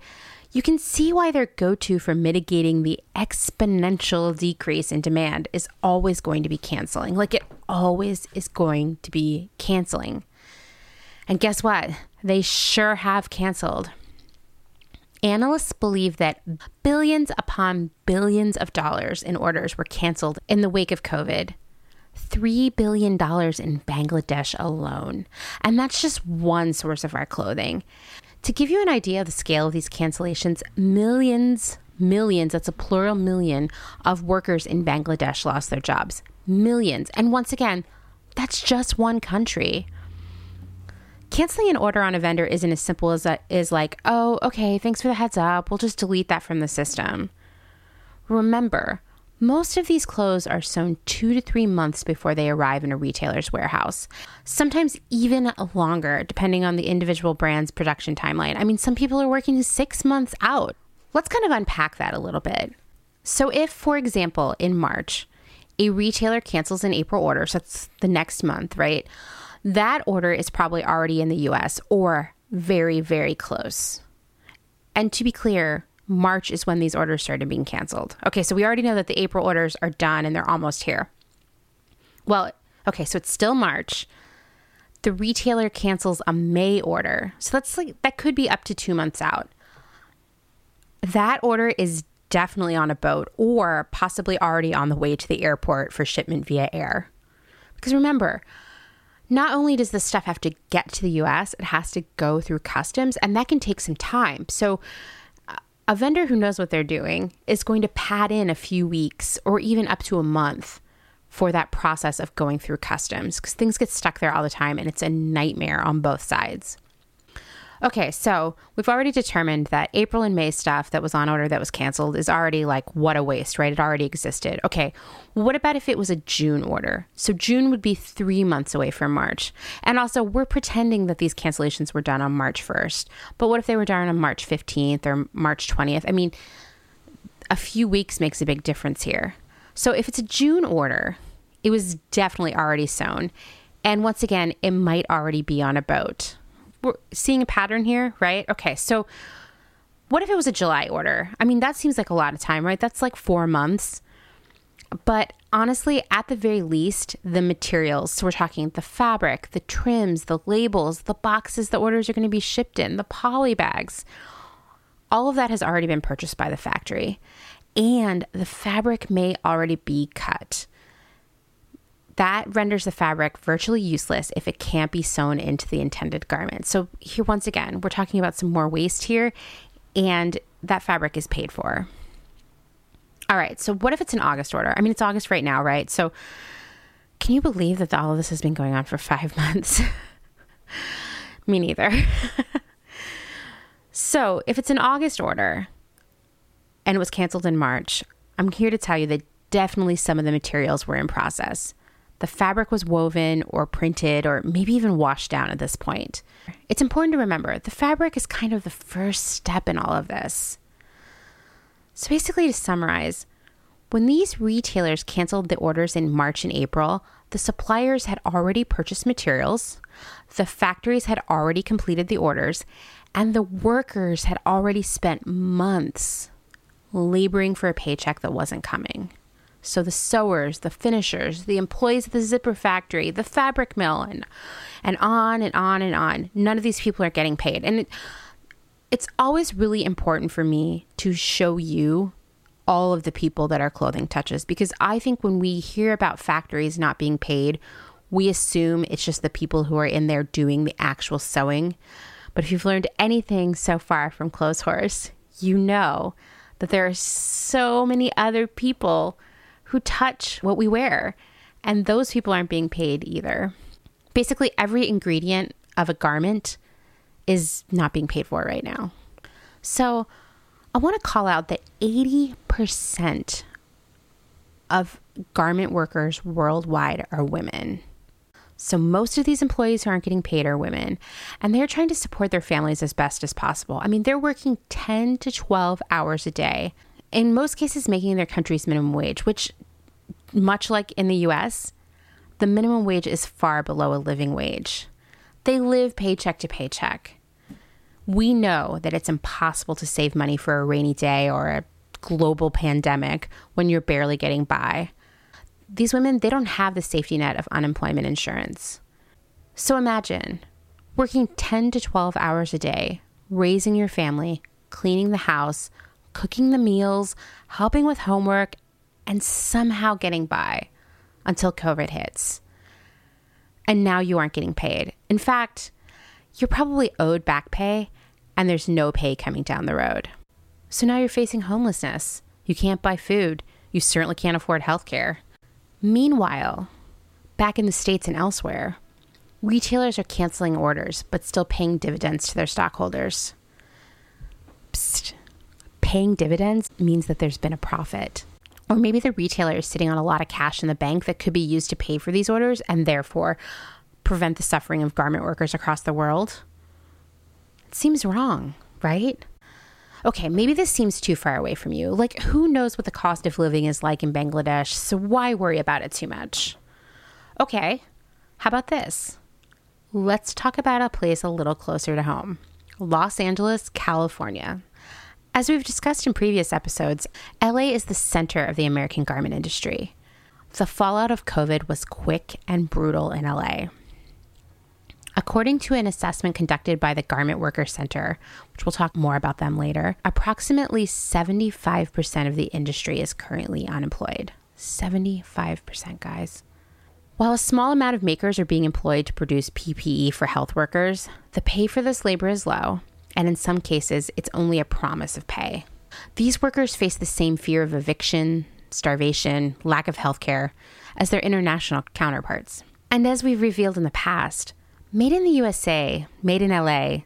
A: you can see why their go to for mitigating the exponential decrease in demand is always going to be canceling. Like it always is going to be canceling. And guess what? They sure have canceled. Analysts believe that billions upon billions of dollars in orders were canceled in the wake of COVID. $3 billion in Bangladesh alone. And that's just one source of our clothing. To give you an idea of the scale of these cancellations, millions, millions, that's a plural million, of workers in Bangladesh lost their jobs. Millions. And once again, that's just one country canceling an order on a vendor isn't as simple as that is like, oh, okay, thanks for the heads up. We'll just delete that from the system. Remember, most of these clothes are sewn two to three months before they arrive in a retailer's warehouse, sometimes even longer, depending on the individual brand's production timeline. I mean, some people are working six months out. Let's kind of unpack that a little bit. So, if, for example, in March, a retailer cancels an April order, so that's the next month, right? That order is probably already in the US or very, very close. And to be clear, March is when these orders started being canceled. Okay, so we already know that the April orders are done and they're almost here. Well, okay, so it's still March. The retailer cancels a May order. So that's like that could be up to 2 months out. That order is definitely on a boat or possibly already on the way to the airport for shipment via air. Because remember, not only does this stuff have to get to the US, it has to go through customs, and that can take some time. So, a vendor who knows what they're doing is going to pad in a few weeks or even up to a month for that process of going through customs because things get stuck there all the time and it's a nightmare on both sides. Okay, so we've already determined that April and May stuff that was on order that was canceled is already like what a waste, right? It already existed. Okay, what about if it was a June order? So June would be three months away from March. And also, we're pretending that these cancellations were done on March 1st. But what if they were done on March 15th or March 20th? I mean, a few weeks makes a big difference here. So if it's a June order, it was definitely already sewn. And once again, it might already be on a boat we're seeing a pattern here, right? Okay, so what if it was a July order? I mean, that seems like a lot of time, right? That's like four months. But honestly, at the very least, the materials, so we're talking the fabric, the trims, the labels, the boxes the orders are going to be shipped in, the poly bags, all of that has already been purchased by the factory. And the fabric may already be cut that renders the fabric virtually useless if it can't be sewn into the intended garment. So, here once again, we're talking about some more waste here, and that fabric is paid for. All right, so what if it's an August order? I mean, it's August right now, right? So, can you believe that all of this has been going on for five *laughs* months? Me neither. *laughs* so, if it's an August order and it was canceled in March, I'm here to tell you that definitely some of the materials were in process. The fabric was woven or printed or maybe even washed down at this point. It's important to remember the fabric is kind of the first step in all of this. So, basically, to summarize, when these retailers canceled the orders in March and April, the suppliers had already purchased materials, the factories had already completed the orders, and the workers had already spent months laboring for a paycheck that wasn't coming. So the sewers, the finishers, the employees of the zipper factory, the fabric mill, and and on and on and on. None of these people are getting paid, and it, it's always really important for me to show you all of the people that our clothing touches because I think when we hear about factories not being paid, we assume it's just the people who are in there doing the actual sewing. But if you've learned anything so far from Clotheshorse, you know that there are so many other people who touch what we wear. And those people aren't being paid either. Basically, every ingredient of a garment is not being paid for right now. So I want to call out that 80% of garment workers worldwide are women. So most of these employees who aren't getting paid are women, and they're trying to support their families as best as possible. I mean, they're working 10 to 12 hours a day in most cases making their country's minimum wage, which, much like in the US, the minimum wage is far below a living wage. They live paycheck to paycheck. We know that it's impossible to save money for a rainy day or a global pandemic when you're barely getting by. These women, they don't have the safety net of unemployment insurance. So imagine working 10 to 12 hours a day, raising your family, cleaning the house, cooking the meals, helping with homework, and somehow getting by until COVID hits. And now you aren't getting paid. In fact, you're probably owed back pay and there's no pay coming down the road. So now you're facing homelessness. You can't buy food. You certainly can't afford healthcare. Meanwhile, back in the States and elsewhere, retailers are canceling orders but still paying dividends to their stockholders. Psst paying dividends means that there's been a profit. Or maybe the retailer is sitting on a lot of cash in the bank that could be used to pay for these orders and therefore prevent the suffering of garment workers across the world. It seems wrong, right? Okay, maybe this seems too far away from you. Like, who knows what the cost of living is like in Bangladesh, so why worry about it too much? Okay, how about this? Let's talk about a place a little closer to home Los Angeles, California. As we've discussed in previous episodes, LA is the center of the American garment industry. The fallout of COVID was quick and brutal in LA. According to an assessment conducted by the Garment Worker Center, which we'll talk more about them later, approximately 75% of the industry is currently unemployed. 75%, guys. While a small amount of makers are being employed to produce PPE for health workers, the pay for this labor is low and in some cases, it's only a promise of pay. These workers face the same fear of eviction, starvation, lack of healthcare as their international counterparts. And as we've revealed in the past, made in the USA, made in LA,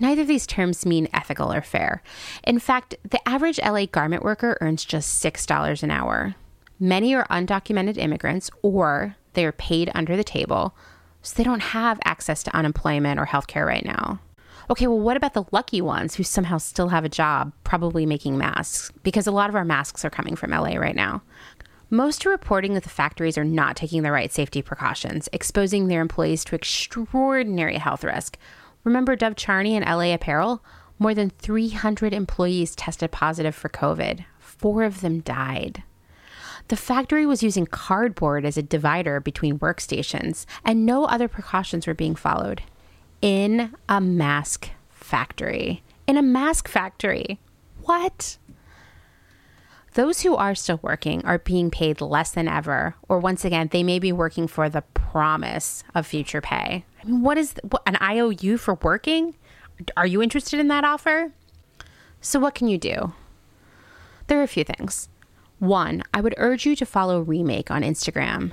A: neither of these terms mean ethical or fair. In fact, the average LA garment worker earns just $6 an hour. Many are undocumented immigrants or they are paid under the table, so they don't have access to unemployment or healthcare right now. Okay, well, what about the lucky ones who somehow still have a job, probably making masks? Because a lot of our masks are coming from LA right now. Most are reporting that the factories are not taking the right safety precautions, exposing their employees to extraordinary health risk. Remember Dov Charney and LA Apparel? More than 300 employees tested positive for COVID. Four of them died. The factory was using cardboard as a divider between workstations, and no other precautions were being followed in a mask factory. In a mask factory. What? Those who are still working are being paid less than ever, or once again, they may be working for the promise of future pay. I mean, what is what, an IOU for working? Are you interested in that offer? So, what can you do? There are a few things. One, I would urge you to follow Remake on Instagram.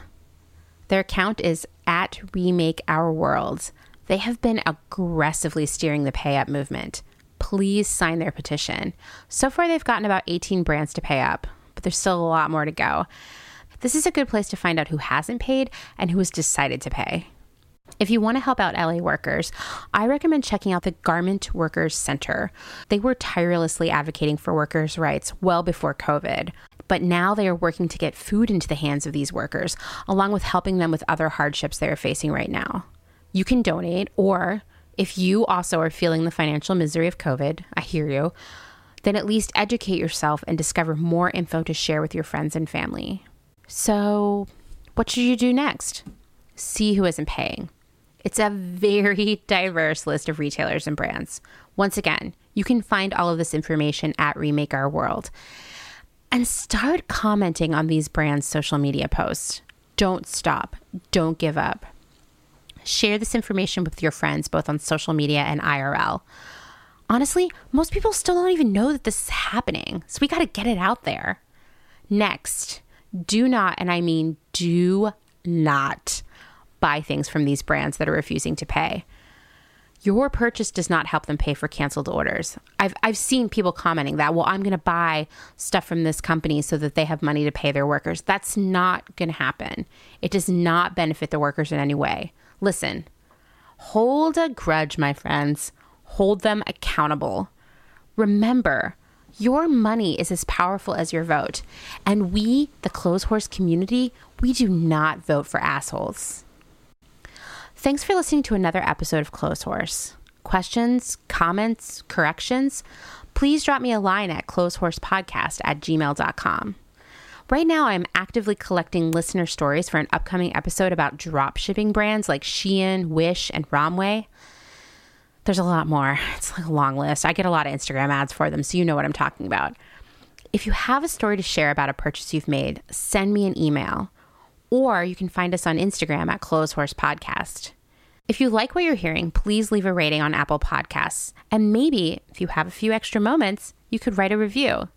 A: Their account is at Remake Our Worlds. They have been aggressively steering the pay up movement. Please sign their petition. So far, they've gotten about 18 brands to pay up, but there's still a lot more to go. This is a good place to find out who hasn't paid and who has decided to pay. If you want to help out LA workers, I recommend checking out the Garment Workers Center. They were tirelessly advocating for workers' rights well before COVID, but now they are working to get food into the hands of these workers, along with helping them with other hardships they are facing right now you can donate, or if you also are feeling the financial misery of COVID, I hear you, then at least educate yourself and discover more info to share with your friends and family. So, what should you do next? See who isn't paying. It's a very *laughs* diverse list of retailers and brands. Once again, you can find all of this information at Remake Our World. And start commenting on these brands' social media posts. Don't stop. Don't give up. Share this information with your friends, both on social media and IRL. Honestly, most people still don't even know that this is happening, so we got to get it out there. Next, do not, and I mean do not, buy things from these brands that are refusing to pay. Your purchase does not help them pay for canceled orders. I've, I've seen people commenting that, well, I'm going to buy stuff from this company so that they have money to pay their workers. That's not going to happen. It does not benefit the workers in any way. Listen, hold a grudge, my friends. Hold them accountable. Remember, your money is as powerful as your vote. And we, the Clotheshorse community, we do not vote for assholes. Thanks for listening to another episode of Clotheshorse. Questions, comments, corrections? Please drop me a line at clotheshorsepodcast at gmail.com. Right now, I'm actively collecting listener stories for an upcoming episode about drop shipping brands like Shein, Wish, and Romwe. There's a lot more. It's like a long list. I get a lot of Instagram ads for them, so you know what I'm talking about. If you have a story to share about a purchase you've made, send me an email. Or you can find us on Instagram at Clotheshorse Podcast. If you like what you're hearing, please leave a rating on Apple Podcasts. And maybe, if you have a few extra moments, you could write a review.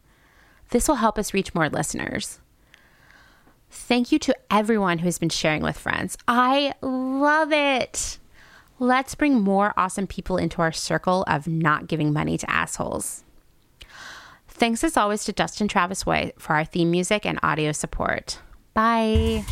A: This will help us reach more listeners. Thank you to everyone who has been sharing with friends. I love it. Let's bring more awesome people into our circle of not giving money to assholes. Thanks as always to Dustin Travis White for our theme music and audio support. Bye.